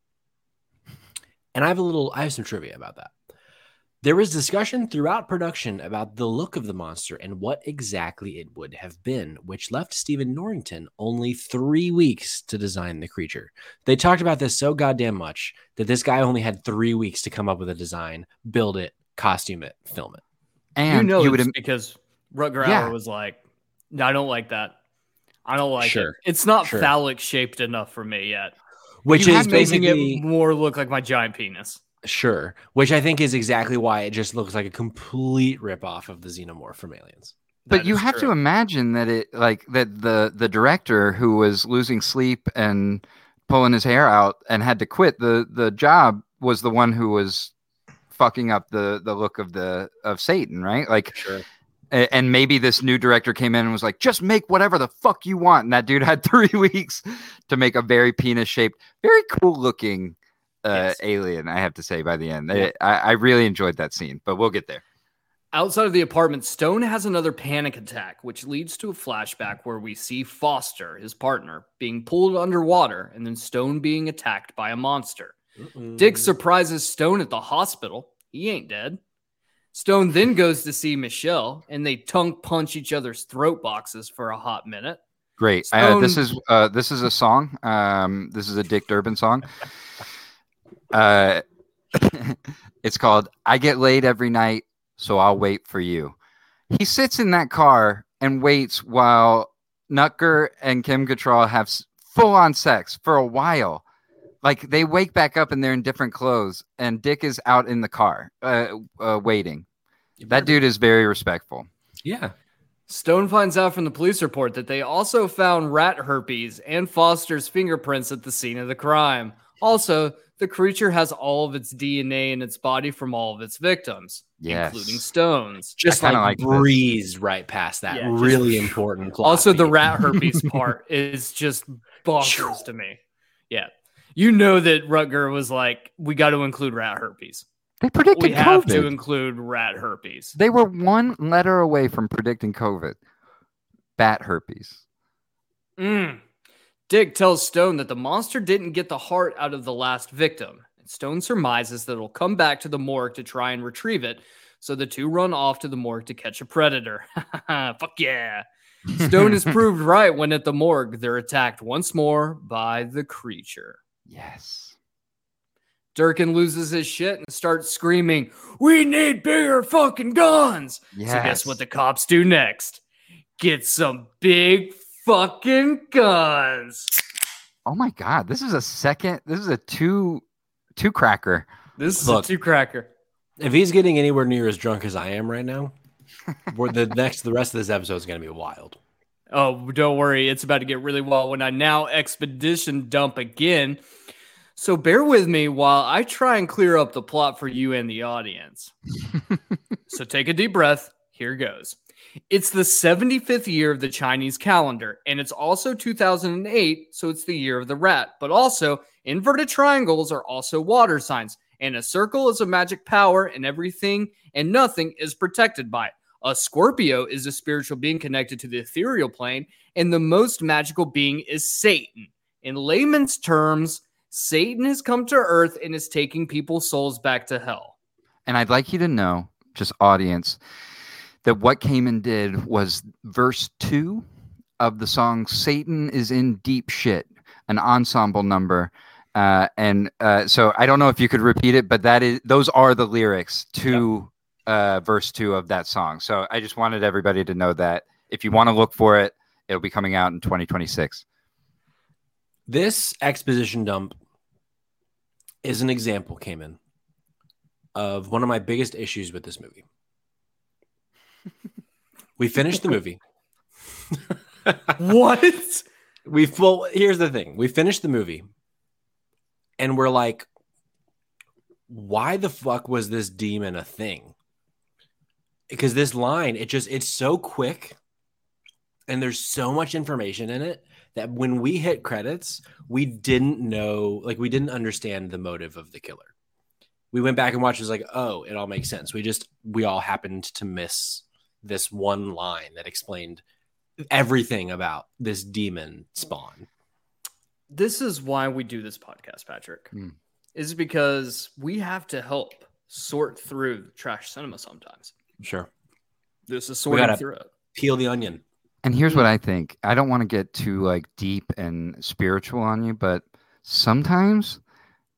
And I have a little, I have some trivia about that. There was discussion throughout production about the look of the monster and what exactly it would have been, which left Stephen Norrington only three weeks to design the creature. They talked about this so goddamn much that this guy only had three weeks to come up with a design, build it, costume it, film it. And you know you would it's im- because Rutger Yeah. Hauer was like, "No, I don't like that. I don't like Sure. it. It's not Sure. phallic shaped enough for me yet. Which You is making basically it more look like my giant penis." Sure. Which I think is exactly why it just looks like a complete ripoff of the xenomorph from Aliens. but you is have to imagine that it like that the the director who was losing sleep and pulling his hair out and had to quit the the job was the one who was fucking up the the look of the of Satan, right? Like Sure. and maybe this new director came in and was like, just make whatever the fuck you want. And that dude had three weeks to make a very penis shaped, very cool looking uh, Yes. alien, I have to say, by the end. Yeah. I, I really enjoyed that scene, but we'll get there. Outside of the apartment, Stone has another panic attack, which leads to a flashback where we see Foster, his partner, being pulled underwater and then Stone being attacked by a monster. Dick surprises Stone at the hospital. He ain't dead. Stone then goes to see Michelle and they tongue punch each other's throat boxes for a hot minute. Great. Uh, this is uh, this is a song. Um, this is a Dick Durbin song. Uh, it's called "I Get Laid Every Night, So I'll Wait for You." He sits in that car and waits while Nutker and Kim Cattrall have full on sex for a while. Like they wake back up and they're in different clothes, and Dick is out in the car uh, uh, waiting. That dude is very respectful. Yeah. Stone finds out from the police report that they also found rat herpes and Foster's fingerprints at the scene of the crime. Also, the creature has all of its DNA in its body from all of its victims, Yes. including Stones. Just I like, kinda like this. breeze right past that. Yeah, just- really important. plot Also, the rat herpes part is just bonkers to me. Yeah. You know that Rutger was like, we got to include rat herpes. They predicted We have to include rat herpes. They were one letter away from predicting COVID. Bat herpes. Mm. Dick tells Stone that the monster didn't get the heart out of the last victim. And Stone surmises that it'll come back to the morgue to try and retrieve it. So the two run off to the morgue to catch a predator. Fuck yeah. Stone is proved right when at the morgue they're attacked once more by the creature. Yes. Durkin loses his shit and starts screaming, We need bigger fucking guns. Yes. So guess what the cops do next? Get some big fucking guns. oh my god, this is a second. This is a two two cracker. This is Look. a two cracker. if he's getting anywhere near as drunk as I am right now, we're, the next the rest of this episode is going to be wild. Oh, don't worry. It's about to get really wild when I now expedition dump again. So bear with me while I try and clear up the plot for you and the audience. so take a deep breath. Here goes. It's the 75th year of the Chinese calendar, and it's also 2008, so it's the year of the rat. But also, inverted triangles are also water signs, and a circle is a magic power, and everything and nothing is protected by it. A Scorpio is a spiritual being connected to the ethereal plane, and the most magical being is Satan. In layman's terms, Satan has come to earth and is taking people's souls back to hell. And I'd like you to know, just audience, that what came and did was verse two of the song Satan is in Deep Shit, an ensemble number. Uh, and uh, so I don't know if you could repeat it, but that is those are the lyrics to uh, verse two of that song. So I just wanted everybody to know that if you want to look for it, it'll be coming out in 2026. This exposition dump is an example, Cayman, of one of my biggest issues with this movie. We finished the movie. What? we well, here's the thing. We finished the movie, and we're like, why the fuck was this demon a thing? Because this line, it just it's so quick, and there's so much information in it that when we hit credits, we didn't know, like we didn't understand the motive of the killer. We went back and watched. It was like, oh, it all makes sense. We just we all happened to miss this one line that explained everything about this demon spawn. this is why we do this podcast, Patrick. Hmm. Is because we have to help sort through trash cinema sometimes. Sure. This is sorting gotta- through it. Peel the onion. And here's what I think. I don't want to get too like deep and spiritual on you, but sometimes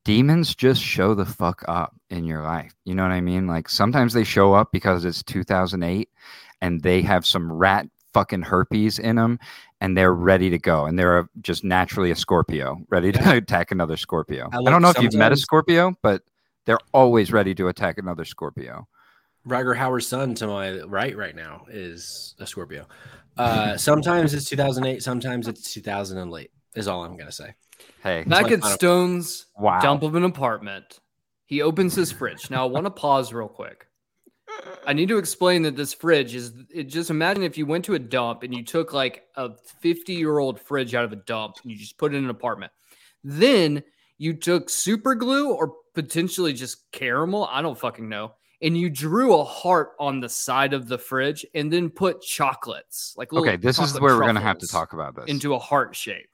demons just show the fuck up in your life. You know what I mean? Like sometimes they show up because it's 2008 and they have some rat fucking herpes in them and they're ready to go and they're just naturally a Scorpio, ready to attack another Scorpio. I I, don't know if you've met a Scorpio, but they're always ready to attack another Scorpio. Roger Howard's son to my right right now is a Scorpio. Uh, sometimes it's 2008, sometimes it's 2008. Is all I'm gonna say. Hey, Back at Stone's wow. dump of an apartment, he opens his fridge. Now, I want to pause real quick. I need to explain that this fridge is it, just imagine if you went to a dump and you took like a 50 year old fridge out of a dump and you just put it in an apartment. Then you took super glue or potentially just caramel, I don't fucking know, and you drew a heart on the side of the fridge and then put chocolates like Okay, this is where we're gonna have to talk about this. into a heart shape.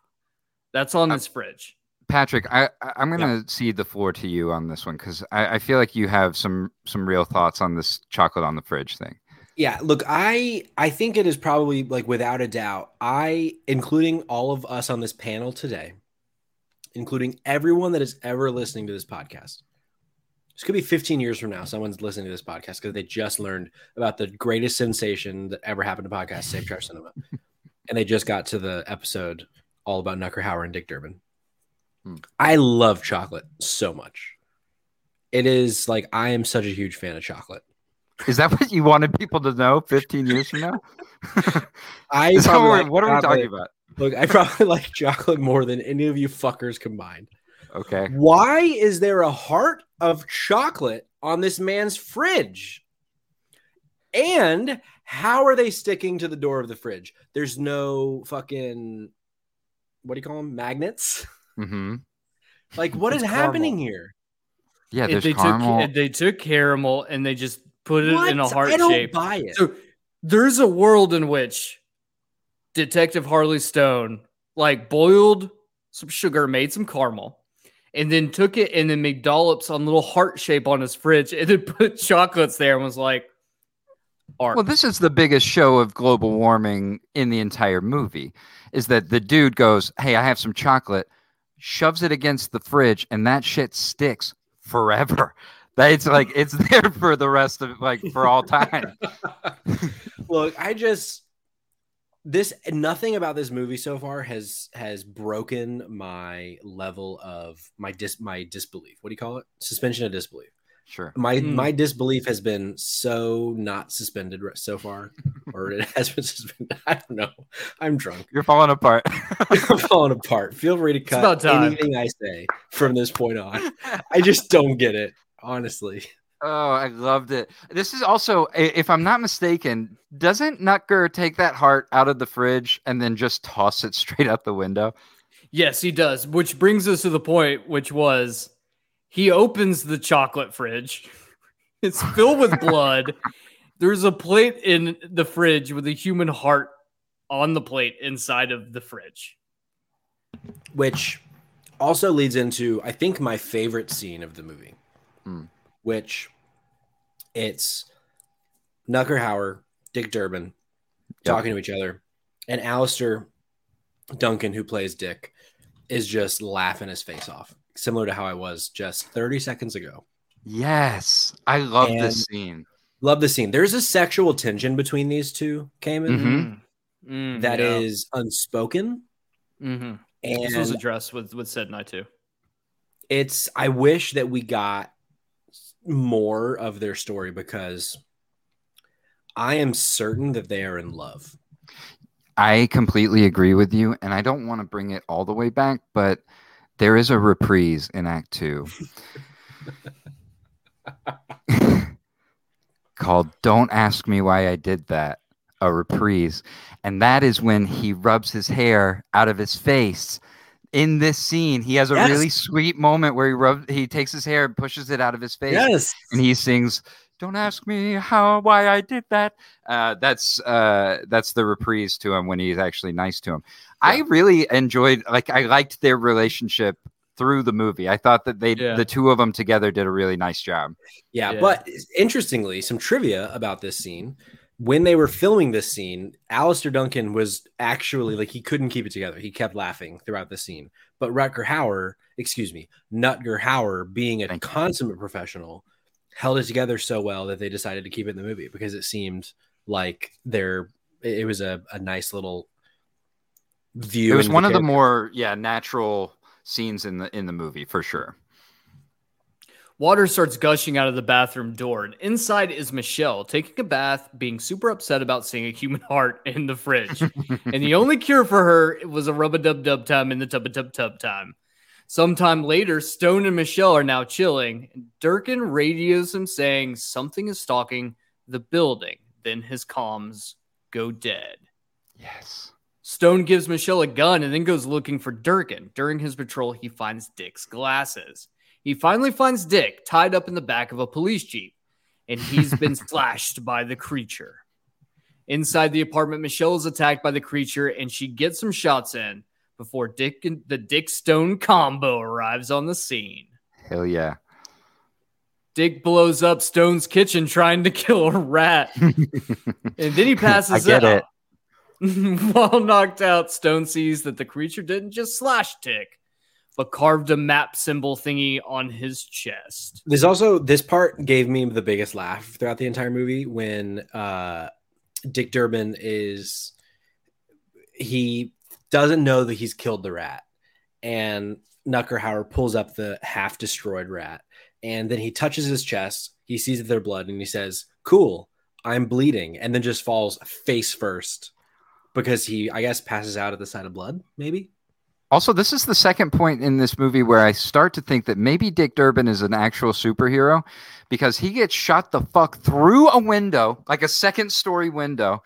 That's on Uh, this fridge. Patrick, I, I I'm gonna cede the floor to you on this one because I, I feel like you have some some real thoughts on this chocolate on the fridge thing. Yeah, look, I I think it is probably like without a doubt, I including all of us on this panel today, including everyone that is ever listening to this podcast. This could be 15 years from now. Someone's listening to this podcast because they just learned about the greatest sensation that ever happened to podcast, Save Trash Cinema, and they just got to the episode all about Nucker Hauer and Dick Durbin. Hmm. I love chocolate so much. It is like I am such a huge fan of chocolate. Is that what you wanted people to know 15 years from now? I probably what- like what are we talking about? Look, I probably like chocolate more than any of you fuckers combined. Okay. Why is there a heart of chocolate on this man's fridge? And how are they sticking to the door of the fridge? There's no fucking what do you call them? Magnets? Mm-hmm. Like what is It's happening here? Yeah, If there's they caramel. took they took caramel and they just put it What? in a heart I don't shape. buy it. So there's a world in which Detective Harley Stone like boiled some sugar, made some caramel, and then took it and then made dollops on little heart shape on his fridge, and then put chocolates there and was like, art. Well, this is the biggest show of global warming in the entire movie. Is that the dude goes, "Hey, I have some chocolate," shoves it against the fridge, and that shit sticks forever. That it's like it's there for the rest of like for all time. Look, I just this nothing about this movie so far has has broken my level of my dis my disbelief. What do you call it? Suspension of disbelief. Sure. My Hmm. my disbelief has been so not suspended so far, or it has been suspended. I don't know. I'm drunk. You're falling apart. I'm falling apart. Feel free to cut anything I say from this point on. I just don't get it, honestly. Oh, I loved it. This is also, if I'm not mistaken, doesn't Nutger take that heart out of the fridge and then just toss it straight out the window? Yes, he does. Which brings us to the point, which was he opens the chocolate fridge. It's filled with blood. There's a plate in the fridge with a human heart on the plate inside of the fridge. which also leads into I think my favorite scene of the movie, Hmm. which it's Nucker Hauer, Dick Durbin Yep. talking to each other, and Alastair Duncan, who plays Dick, is just laughing his face off, similar to how I was just 30 seconds ago. Yes, I love And- this scene. Love the scene. There's a sexual tension between these two, Cayman, Mhm. Mm, that yeah. is unspoken. Mhm. And This was addressed with with Sid and I too. it's I wish that we got more of their story because I am certain that they are in love. I completely agree with you, and I don't want to bring it all the way back, but there is a reprise in Act Two called "Don't Ask Me Why I Did That." A reprise, and that is when he rubs his hair out of his face. In this scene, he has a Yes. really sweet moment where he rubs, he takes his hair and pushes it out of his face, Yes. and he sings don't ask me how why i did that uh, that's uh, that's the reprise to him when he's actually nice to him i really enjoyed like i liked their relationship through the movie i thought that they Yeah. the two of them together did a really nice job Yeah, Yeah. but interestingly, some trivia about this scene. When they were filming this scene, Alastair Duncan was actually like he couldn't keep it together. He kept laughing throughout the scene. But Rutger Hauer, excuse me, Nutger Hauer, being a Thank you. consummate professional, held it together so well that they decided to keep it in the movie because it seemed like there it it was a, a nice little view. it was into one of the more yeah natural scenes in the in the movie for sure Water starts gushing out of the bathroom door, and inside is Michelle taking a bath, being super upset about seeing a human heart in the fridge. and the only cure for her was a rub a dub dub time in the tub a tub tub time. Sometime later, Stone and Michelle are now chilling. and Durkin radios him saying something is stalking the building. Then his comms go dead. yes Stone gives Michelle a gun and then goes looking for Durkin. During his patrol, he finds Dick's glasses. He finally finds Dick tied up in the back of a police jeep. and he's been slashed by the creature. Inside the apartment, Michelle is attacked by the creature and she gets some shots in before Dick and the Dick Stone combo arrives on the scene. Hell yeah. Dick blows up Stone's kitchen trying to kill a rat. and then he passes I get out. While knocked out, Stone sees that the creature didn't just slash Dick, but carved a map symbol thingy on his chest. There's also this part gave me the biggest laugh throughout the entire movie when uh, Dick Durbin is he doesn't know that he's killed the rat, and Nuckerhauer pulls up the half destroyed rat, and then he touches his chest. He sees their blood, and he says, "Cool, I'm bleeding," and then just falls face first because he, I guess, passes out at the sight of blood. Maybe. Also, this is the second point in this movie where I start to think that maybe Dick Durbin is an actual superhero because he gets shot the fuck through a window, like a second story window,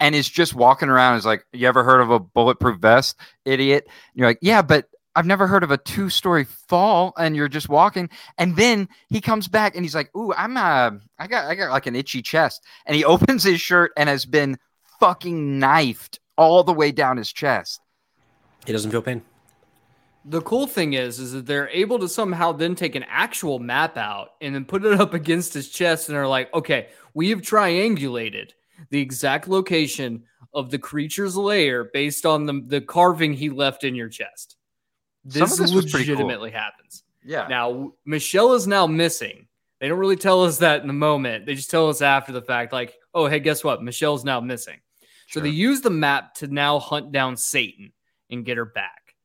and is just walking around. Is like, you ever heard of a bulletproof vest, idiot? And you're like, yeah, but I've never heard of a two story fall, and you're just walking. And then he comes back and he's like, ooh, I'm uh, I got, I got like an itchy chest, and he opens his shirt and has been fucking knifed all the way down his chest. He doesn't feel pain. The cool thing is, is that they're able to somehow then take an actual map out and then put it up against his chest, and are like, okay, we have triangulated the exact location of the creature's lair based on the, the carving he left in your chest. This, this was cool. legitimately happens. Yeah. Now, Michelle is now missing. They don't really tell us that in the moment. They just tell us after the fact, like, oh, hey, guess what? Michelle's now missing. So they use the map to now hunt down Satan and get her back.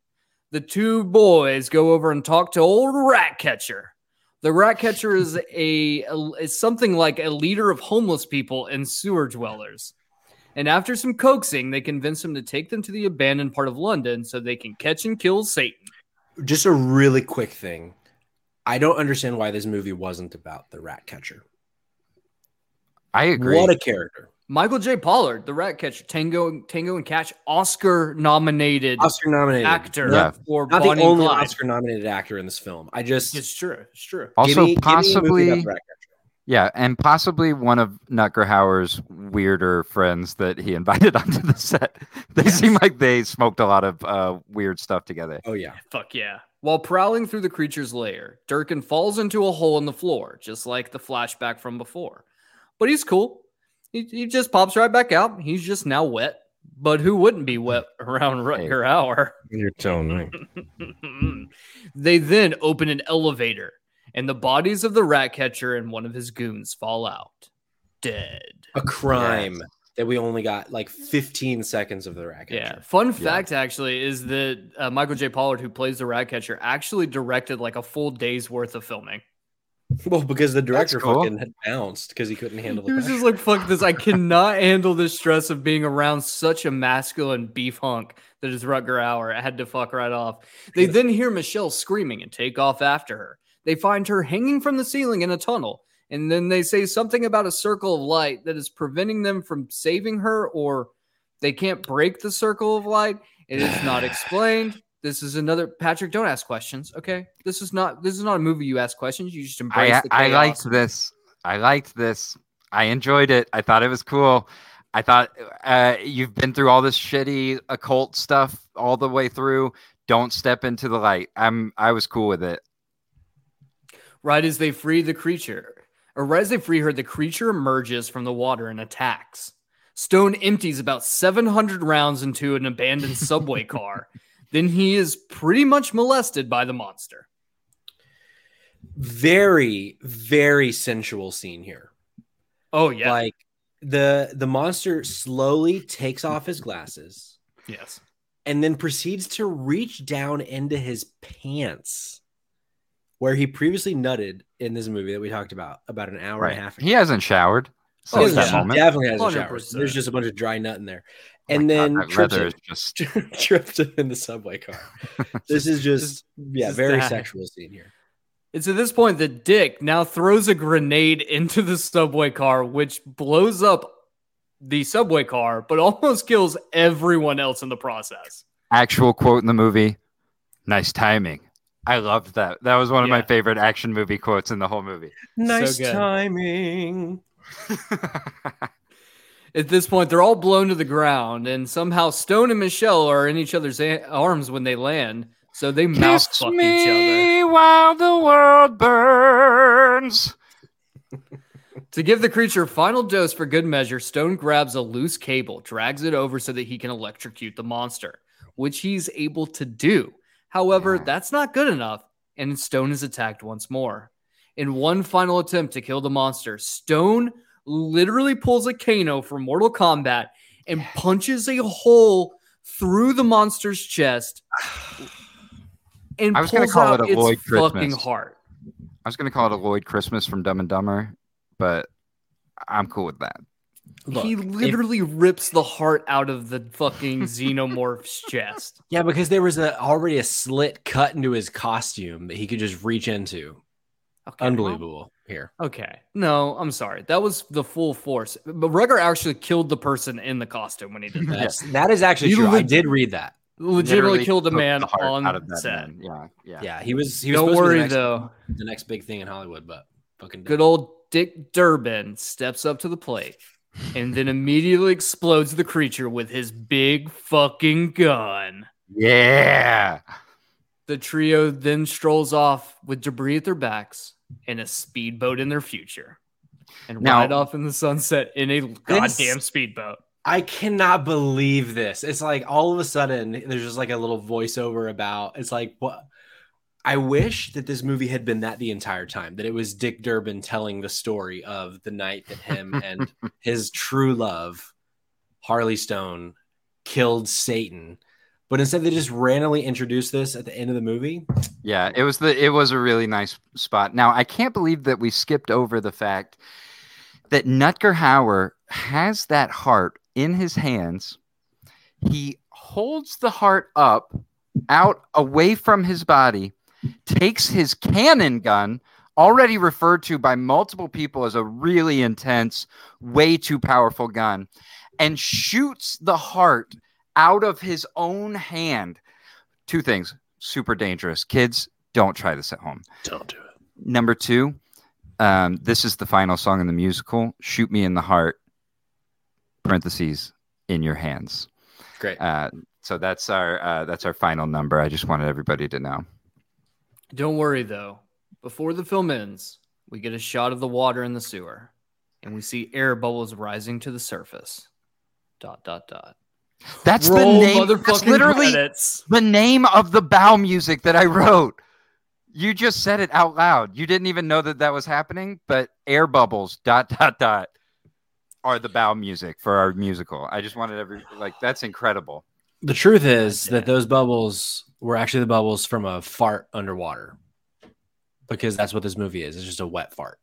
The two boys go over and talk to old Ratcatcher. The Ratcatcher is a is something like a leader of homeless people and sewer dwellers. And after some coaxing, they convince him to take them to the abandoned part of London so they can catch and kill Satan. Just a really quick thing. I don't understand why this movie wasn't about the rat catcher. I agree. What a character. Michael J. Pollard, the Ratcatcher, Tango, Tango and Cash, Oscar nominated Oscar nominated actor Yeah. for Not Bonnie the only Clyde. Oscar nominated actor in this film. I just It's true. It's true. also, give me- give me possibly. about the Ratcatcher. Yeah, and possibly one of Nutgerhauer's weirder friends that he invited onto the set. They seem like they smoked a lot of uh, weird stuff together. Oh yeah. Fuck yeah. While prowling through the creature's lair, Durkin falls into a hole in the floor, just like the flashback from before. But he's cool. He, he just pops right back out. He's just now wet. But who wouldn't be wet around Rutger Hauer? You're telling me. they then open an elevator, and the bodies of the rat catcher and one of his goons fall out, dead. A crime that we only got like 15 seconds of the rat catcher. Yeah. Fun fact, actually, is that uh, Michael J. Pollard, who plays the rat catcher, actually directed like a full day's worth of filming. Well, because the director cool. fucking had bounced because he couldn't handle He was pressure. just like, fuck this. I cannot handle the stress of being around such a masculine beef hunk that is Rutger Hauer. I had to fuck right off. They then hear Michelle screaming and take off after her. They find her hanging from the ceiling in a tunnel. And then they say something about a circle of light that is preventing them from saving her, or they can't break the circle of light. It is not explained. This is another Patrick. Don't ask questions, okay? This is not this is not a movie. You ask questions. You just embrace I, the I liked this. I liked this. I enjoyed it. I thought it was cool. I thought uh, you've been through all this shitty occult stuff all the way through. Don't step into the light. I'm. I was cool with it. Right as they free the creature, or right as they free her, the creature emerges from the water and attacks. Stone empties about 700 rounds into an abandoned subway car. Then he is pretty much molested by the monster. very, very sensual scene here. Oh, yeah. Like the the monster slowly takes off his glasses yes. and then proceeds to reach down into his pants where he previously nutted in this movie that we talked about about an hour Right. and a half ago. He hasn't showered Oh, yeah. that moment. definitely has a shower. 100%. There's just a bunch of dry nut in there. My And God, then that trips, leather him, just trips him in the subway car. This is just, yeah, just very that. sexual scene here. It's at this point that Dick now throws a grenade into the subway car, which blows up the subway car, but almost kills everyone else in the process. actual quote in the movie. Nice timing. I loved that. That was one of my favorite action movie quotes in the whole movie. Nice good. timing. At this point, they're all blown to the ground, and somehow Stone and Michelle are in each other's a- arms when they land. So they mouth Kiss fuck each other. me while the world burns. To give the creature a final dose for good measure, Stone grabs a loose cable, drags it over so that he can electrocute the monster, which he's able to do. However, Yeah. that's not good enough, and Stone is attacked once more. In one final attempt to kill the monster, Stone literally pulls a Kano from Mortal Kombat and punches a hole through the monster's chest and I was gonna call out it a its Lloyd fucking Christmas. heart. I was gonna call it a Lloyd Christmas from Dumb and Dumber, but I'm cool with that. Look, he if- literally rips the heart out of the fucking xenomorph's chest. yeah, because there was a already a slit cut into his costume that he could just reach into. Okay, well, Unbelievable. Here, okay. No, I'm sorry. That was the full force. But Rutger actually killed the person in the costume when he did that. that's that is actually You true. I did read that. Legitimately Literally killed a man the on that set. man. Yeah, yeah. Yeah, he was. He was Don't supposed to be worry the next, though. the next big thing in Hollywood, but fucking Good old Dick Durkin steps up to the plate and then immediately explodes the creature with his big fucking gun. Yeah. The trio then strolls off with debris at their backs and a speedboat in their future. And Now- ride off in the sunset in a goddamn speedboat. I cannot believe this. It's like all of a sudden there's just like a little voiceover about it's like what I wish that this movie had been that the entire time, that it was Dick Durkin telling the story of the night that him and his true love, Harley Stone, killed Satan. But instead they just randomly introduced this at the end of the movie. Yeah, it was the it was a really nice spot. Now I can't believe that we skipped over the fact that Nutger Hauer has that heart in his hands. He holds the heart up out away from his body, takes his cannon gun, already referred to by multiple people as a really intense, way too powerful gun, and shoots the heart out of his own hand. Two things super dangerous. Kids, don't try this at home. Don't do it. Number two, um, this is the final song in the musical. Shoot me in the heart. Parentheses in your hands. Great. Uh, so that's our uh, that's our final number. I just wanted everybody to know. Don't worry though. Before the film ends, we get a shot of the water in the sewer and we see air bubbles rising to the surface. Dot dot dot. That's Roll the name. That's literally credits. the name of the bow music that I wrote. You just said it out loud. You didn't even know that that was happening, but air bubbles dot dot dot are the bow music for our musical. I just wanted every like that's incredible. The truth is God damn. that those bubbles were actually the bubbles from a fart underwater. Because that's what this movie is. It's just a wet fart.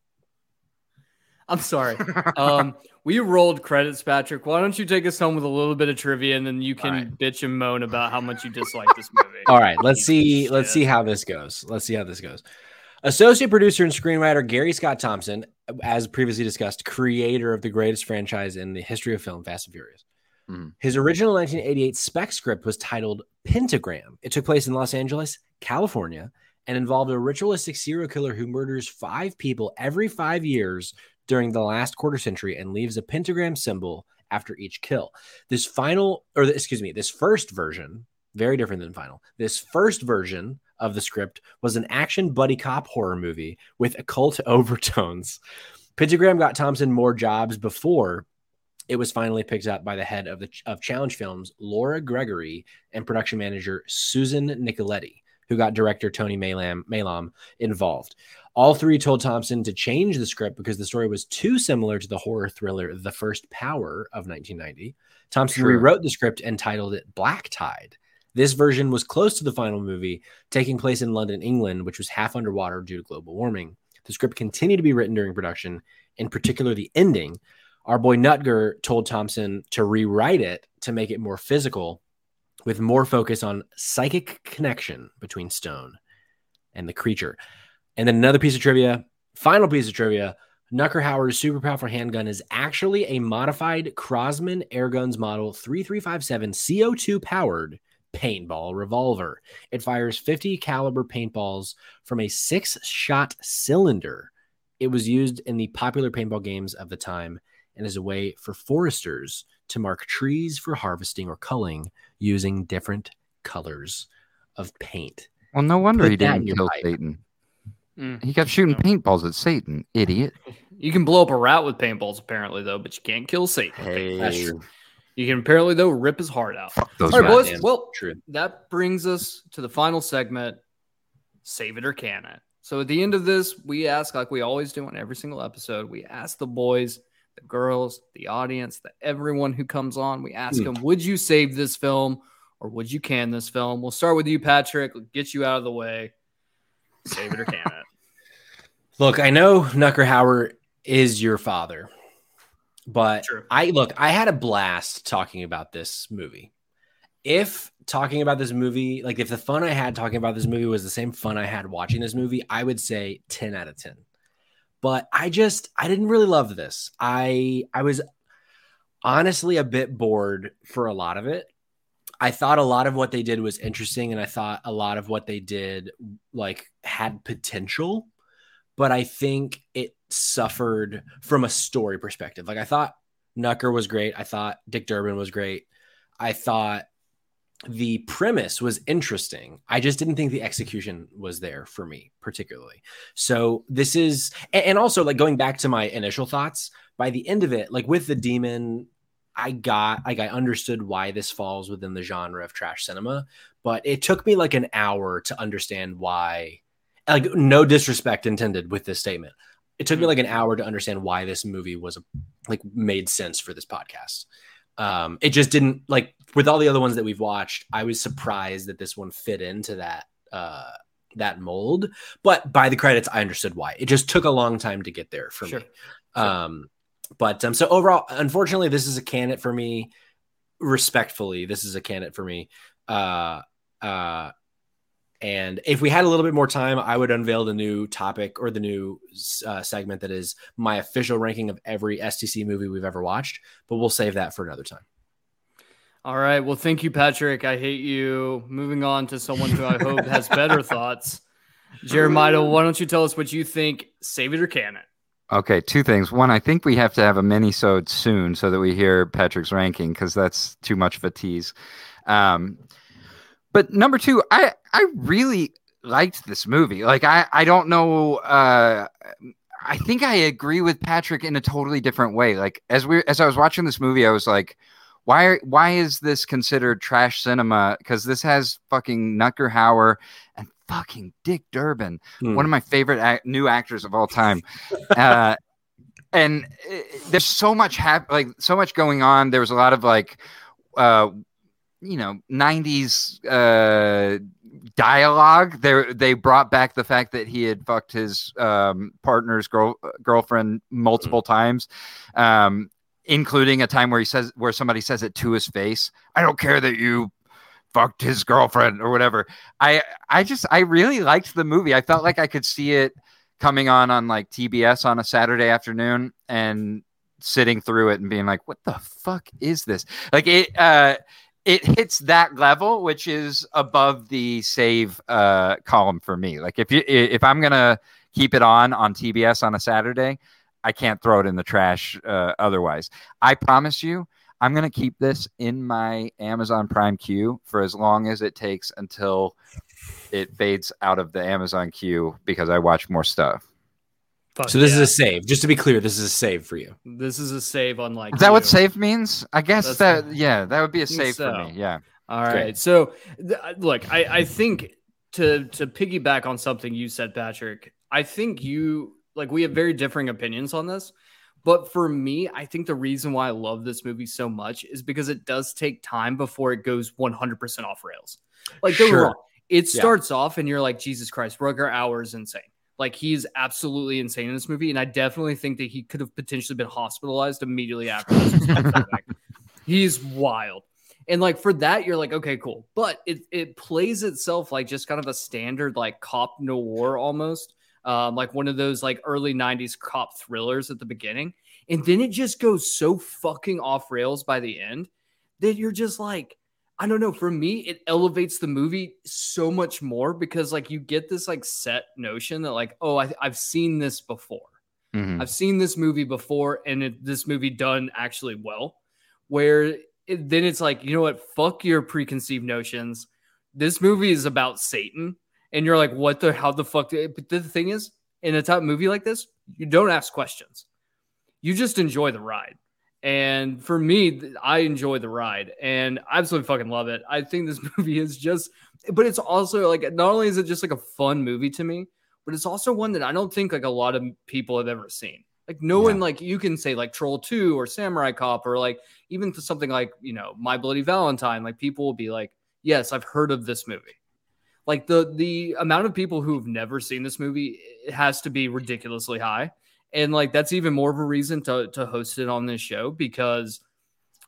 I'm sorry. Um, we rolled credits, Patrick. Why don't you take us home with a little bit of trivia and then you can All right. bitch and moan about how much you dislike this movie. All right, let's Piece of see. Let's see how this goes. Let's see how this goes. Associate producer and screenwriter Gary Scott Thompson, as previously discussed, creator of the greatest franchise in the history of film, Fast and Furious. Mhm. His original 1988 spec script was titled Pentagram. It took place in Los Angeles, California, and involved a ritualistic serial killer who murders five people every five years during the last quarter century and leaves a pentagram symbol after each kill. This final, or excuse me, this first version, very different than final. This first version of the script was an action buddy cop horror movie with occult overtones. Pentagram got Thompson more jobs before it was finally picked up by the head of the of Challenge Films, Laura Gregory, and production manager Susan Nicoletti, who got director Tony Maylam, Maylam involved. All three told Thompson to change the script because the story was too similar to the horror thriller The First Power of 1990. Thompson True. rewrote the script and titled it Black Tide. This version was close to the final movie, taking place in London, England, which was half underwater due to global warming. The script continued to be written during production, in particular the ending. Our boy Nutger told Thompson to rewrite it to make it more physical, with more focus on psychic connection between Stone and the creature. And then another piece of trivia, final piece of trivia. Nucker Howard's super powerful handgun is actually a modified Crosman Airguns Model 3357 CO2 powered paintball revolver. It fires 50 caliber paintballs from a six shot cylinder. It was used in the popular paintball games of the time and is a way for foresters to mark trees for harvesting or culling using different colors of paint. Well, no wonder Put he didn't kill. Satan. Mm. He kept shooting paintballs at Satan, idiot. You can blow up a rat with paintballs, apparently, though, but you can't kill Satan. with paintballs. That's true. You can apparently, though, rip his heart out. Fuck those All right, boys. rats. Well, True. that brings us to the final segment save it or can it. So at the end of this, we ask, like we always do on every single episode, we ask the boys, the girls, the audience, the everyone who comes on, we ask Hmm. them, would you save this film or would you can this film? We'll start with you, Patrick. Get you out of the way. Save it or can it. Look, I know Nuckerhauer is your father, but True. I look, I had a blast talking about this movie. If talking about this movie, like if the fun I had talking about this movie was the same fun I had watching this movie, I would say 10 out of 10. But I just I didn't really love this. I I was honestly a bit bored for a lot of it. I thought a lot of what they did was interesting and I thought a lot of what they did like had potential but I think it suffered from a story perspective. Like I thought Nucker was great. I thought Dick Durkin was great. I thought the premise was interesting. I just didn't think the execution was there for me particularly. So this is and also like going back to my initial thoughts, by the end of it, like with the demon I got like I understood why this falls within the genre of trash cinema, but it took me like an hour to understand why like no disrespect intended with this statement. It took me like an hour to understand why this movie was a, like made sense for this podcast. Um, it just didn't like with all the other ones that we've watched. I was surprised that this one fit into that uh, that mold. But by the credits, I understood why. It just took a long time to get there for Sure. me. Um, but um, so overall, unfortunately, this is a candidate for me. Respectfully, this is a candidate for me. Uh, uh, and if we had a little bit more time, I would unveil the new topic or the new uh, segment that is my official ranking of every STC movie we've ever watched. But we'll save that for another time. All right. Well, thank you, Patrick. I hate you. Moving on to someone who I hope has better thoughts. Jeremiah, why don't you tell us what you think? Save it or can it? Okay, two things. One, I think we have to have a mini-sode soon so that we hear Patrick's ranking because that's too much of a tease. Um, but number two, I I really liked this movie. Like I I don't know. Uh, I think I agree with Patrick in a totally different way. Like as we as I was watching this movie, I was like, why why is this considered trash cinema? Because this has fucking Nucker Hauer and fucking Dick Durkin, Hmm. one of my favorite ac- new actors of all time. uh, and uh, there's so much hap- like so much going on. There was a lot of like, uh, you know, '90s uh, dialogue. They they brought back the fact that he had fucked his um, partner's girl girlfriend multiple times. Um, including a time where he says where somebody says it to his face i don't care that you fucked his girlfriend or whatever. I i just i really liked the movie. I felt like i could see it coming on on like tbs on a saturday afternoon and sitting through it and being like what the fuck is this? Like it uh it hits that level which is above the save uh column for me. Like if you if i'm gonna keep it on on tbs on a saturday I can't throw it in the trash uh, otherwise. I promise you, I'm going to keep this in my Amazon Prime queue for as long as it takes until it fades out of the Amazon queue because I watch more stuff. Fuck So this yeah. is a save. Just to be clear, this is a save for you. this is a save unlike Is that what save means? I guess That's- that, yeah, that would be a save so. for me. Yeah. All right. Great. So, th- uh, look, I, I think to to piggyback on something you said, Patrick, I think you like we have very differing opinions on this. But for me, I think the reason why I love this movie so much is because it does take time before it goes 100% off rails. Like, don't Sure. wrong. It Yeah. starts off and you're like, Jesus Christ, Rutger Hauer is insane. Like, he's absolutely insane in this movie. And I definitely think that he could have potentially been hospitalized immediately after this. he's wild. And like for that, you're like, okay, cool. But it it plays itself like just kind of a standard like cop noir almost. Um, like one of those like early 90s cop thrillers at the beginning. And then it just goes so fucking off rails by the end that you're just like, I don't know. For me, it elevates the movie so much more because like you get this like set notion that like, oh, I, I've seen this before. Mhm. I've seen this movie before, and it, this movie done actually well. Where it, then it's like, you know what? Fuck your preconceived notions. This movie is about Satan, and you're like, what the? How the fuck? But the thing is, in a top movie like this, you don't ask questions. You just enjoy the ride. And for me, I enjoy the ride, and I absolutely fucking love it. I think this movie is just, but it's also like not only is it just like a fun movie to me, but it's also one that I don't think like a lot of people have ever seen. Like no one like you can say like Troll 2 or Samurai Cop or like even to something like, you know, My Bloody Valentine, like people will be like, "Yes, I've heard of this movie." Like the the amount of people who've never seen this movie it has to be ridiculously high. And like that's even more of a reason to to host it on this show because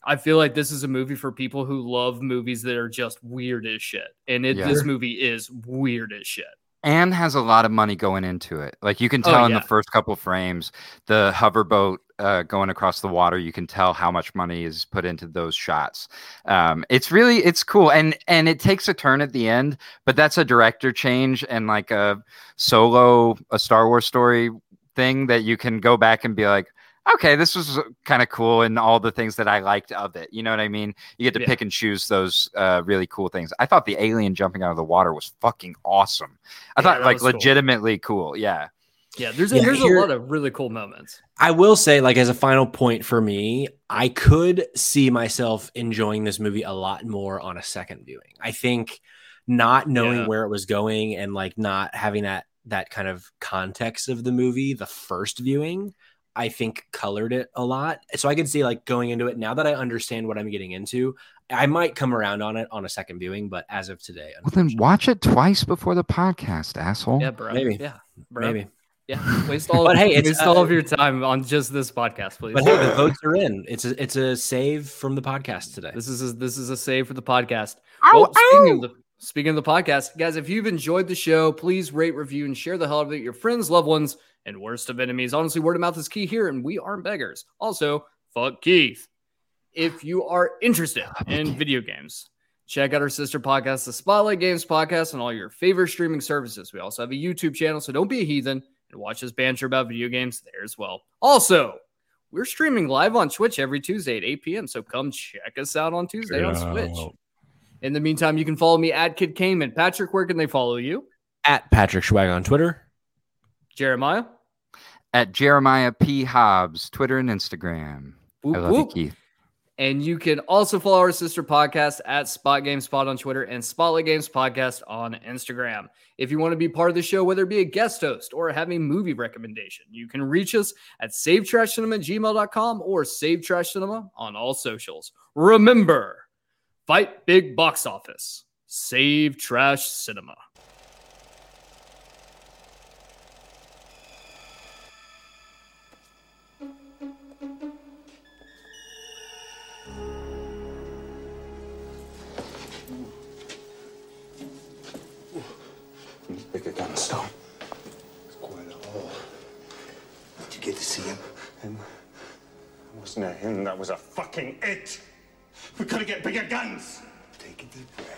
I feel like this is a movie for people who love movies that are just weird as shit. And it, Yeah. this movie is weird as shit. And has a lot of money going into it. Like you can Oh, tell in the first couple frames, the hoverboat uh, going across the water, you can tell how much money is put into those shots. Um, it's really it's cool, and and it takes a turn at the end, but that's a director change and like a solo a Star Wars story thing that you can go back and be like. Okay, this was kind of cool, and all the things that I liked of it. You know what I mean? You get to Yeah. pick and choose those uh, really cool things. I thought the alien jumping out of the water was fucking awesome. I Yeah, thought like was cool. legitimately cool. Yeah. Yeah, there's a, Yeah, there's here- a lot of really cool moments. I will say, like, as a final point for me, I could see myself enjoying this movie a lot more on a second viewing. I think not knowing Yeah. where it was going and like not having that that kind of context of the movie the first viewing, I think colored it a lot. So I could see like going into it now that I understand what I'm getting into, I might come around on it on a second viewing, but as of today, Well, then watch it twice before the podcast, asshole. Yeah, bro. Maybe. Yeah, bro. maybe. Yeah, waste all. But hey, it's, waste all uh, of your time on just this podcast, please. But hey, the votes are in. It's a it's a save from the podcast today. This is a, this is a save for the podcast. Well, speaking of the speaking of the podcast, guys, if you've enjoyed the show, please rate, review, and share the hell out of it your friends, loved ones, and worst of enemies. Honestly, word of mouth is key here, and we aren't beggars. Also, fuck Keith. If you are interested in video games, check out our sister podcast, the Spotlight Games Podcast, on all your favorite streaming services. We also have a YouTube channel, so don't be a heathen and watch us banter about video games there as well. Also, we're streaming live on Twitch every Tuesday at 8 p.m. So come check us out on Tuesday on Switch. In the meantime, you can follow me at Kid Cayman. Patrick, where can they follow you? At Patrick Schwag on Twitter. Jeremiah. At Jeremiah P. Hobbs, Twitter and Instagram. Whoop, I love whoop. you, Keith. And you can also follow our sister podcast at Spot Games Spot on Twitter and Spotlight Games Podcast on Instagram. If you want to be part of the show, whether it be a guest host or have a movie recommendation, you can reach us at savetrashcinema at gmail.com or Save Trash Cinema on all socials. Remember, fight big box office. Save Trash Cinema. Gunstone. It's quite a haul. Did you get to see him? Him? It wasn't a him, that was a fucking it! We gotta get bigger guns! Take a deep breath.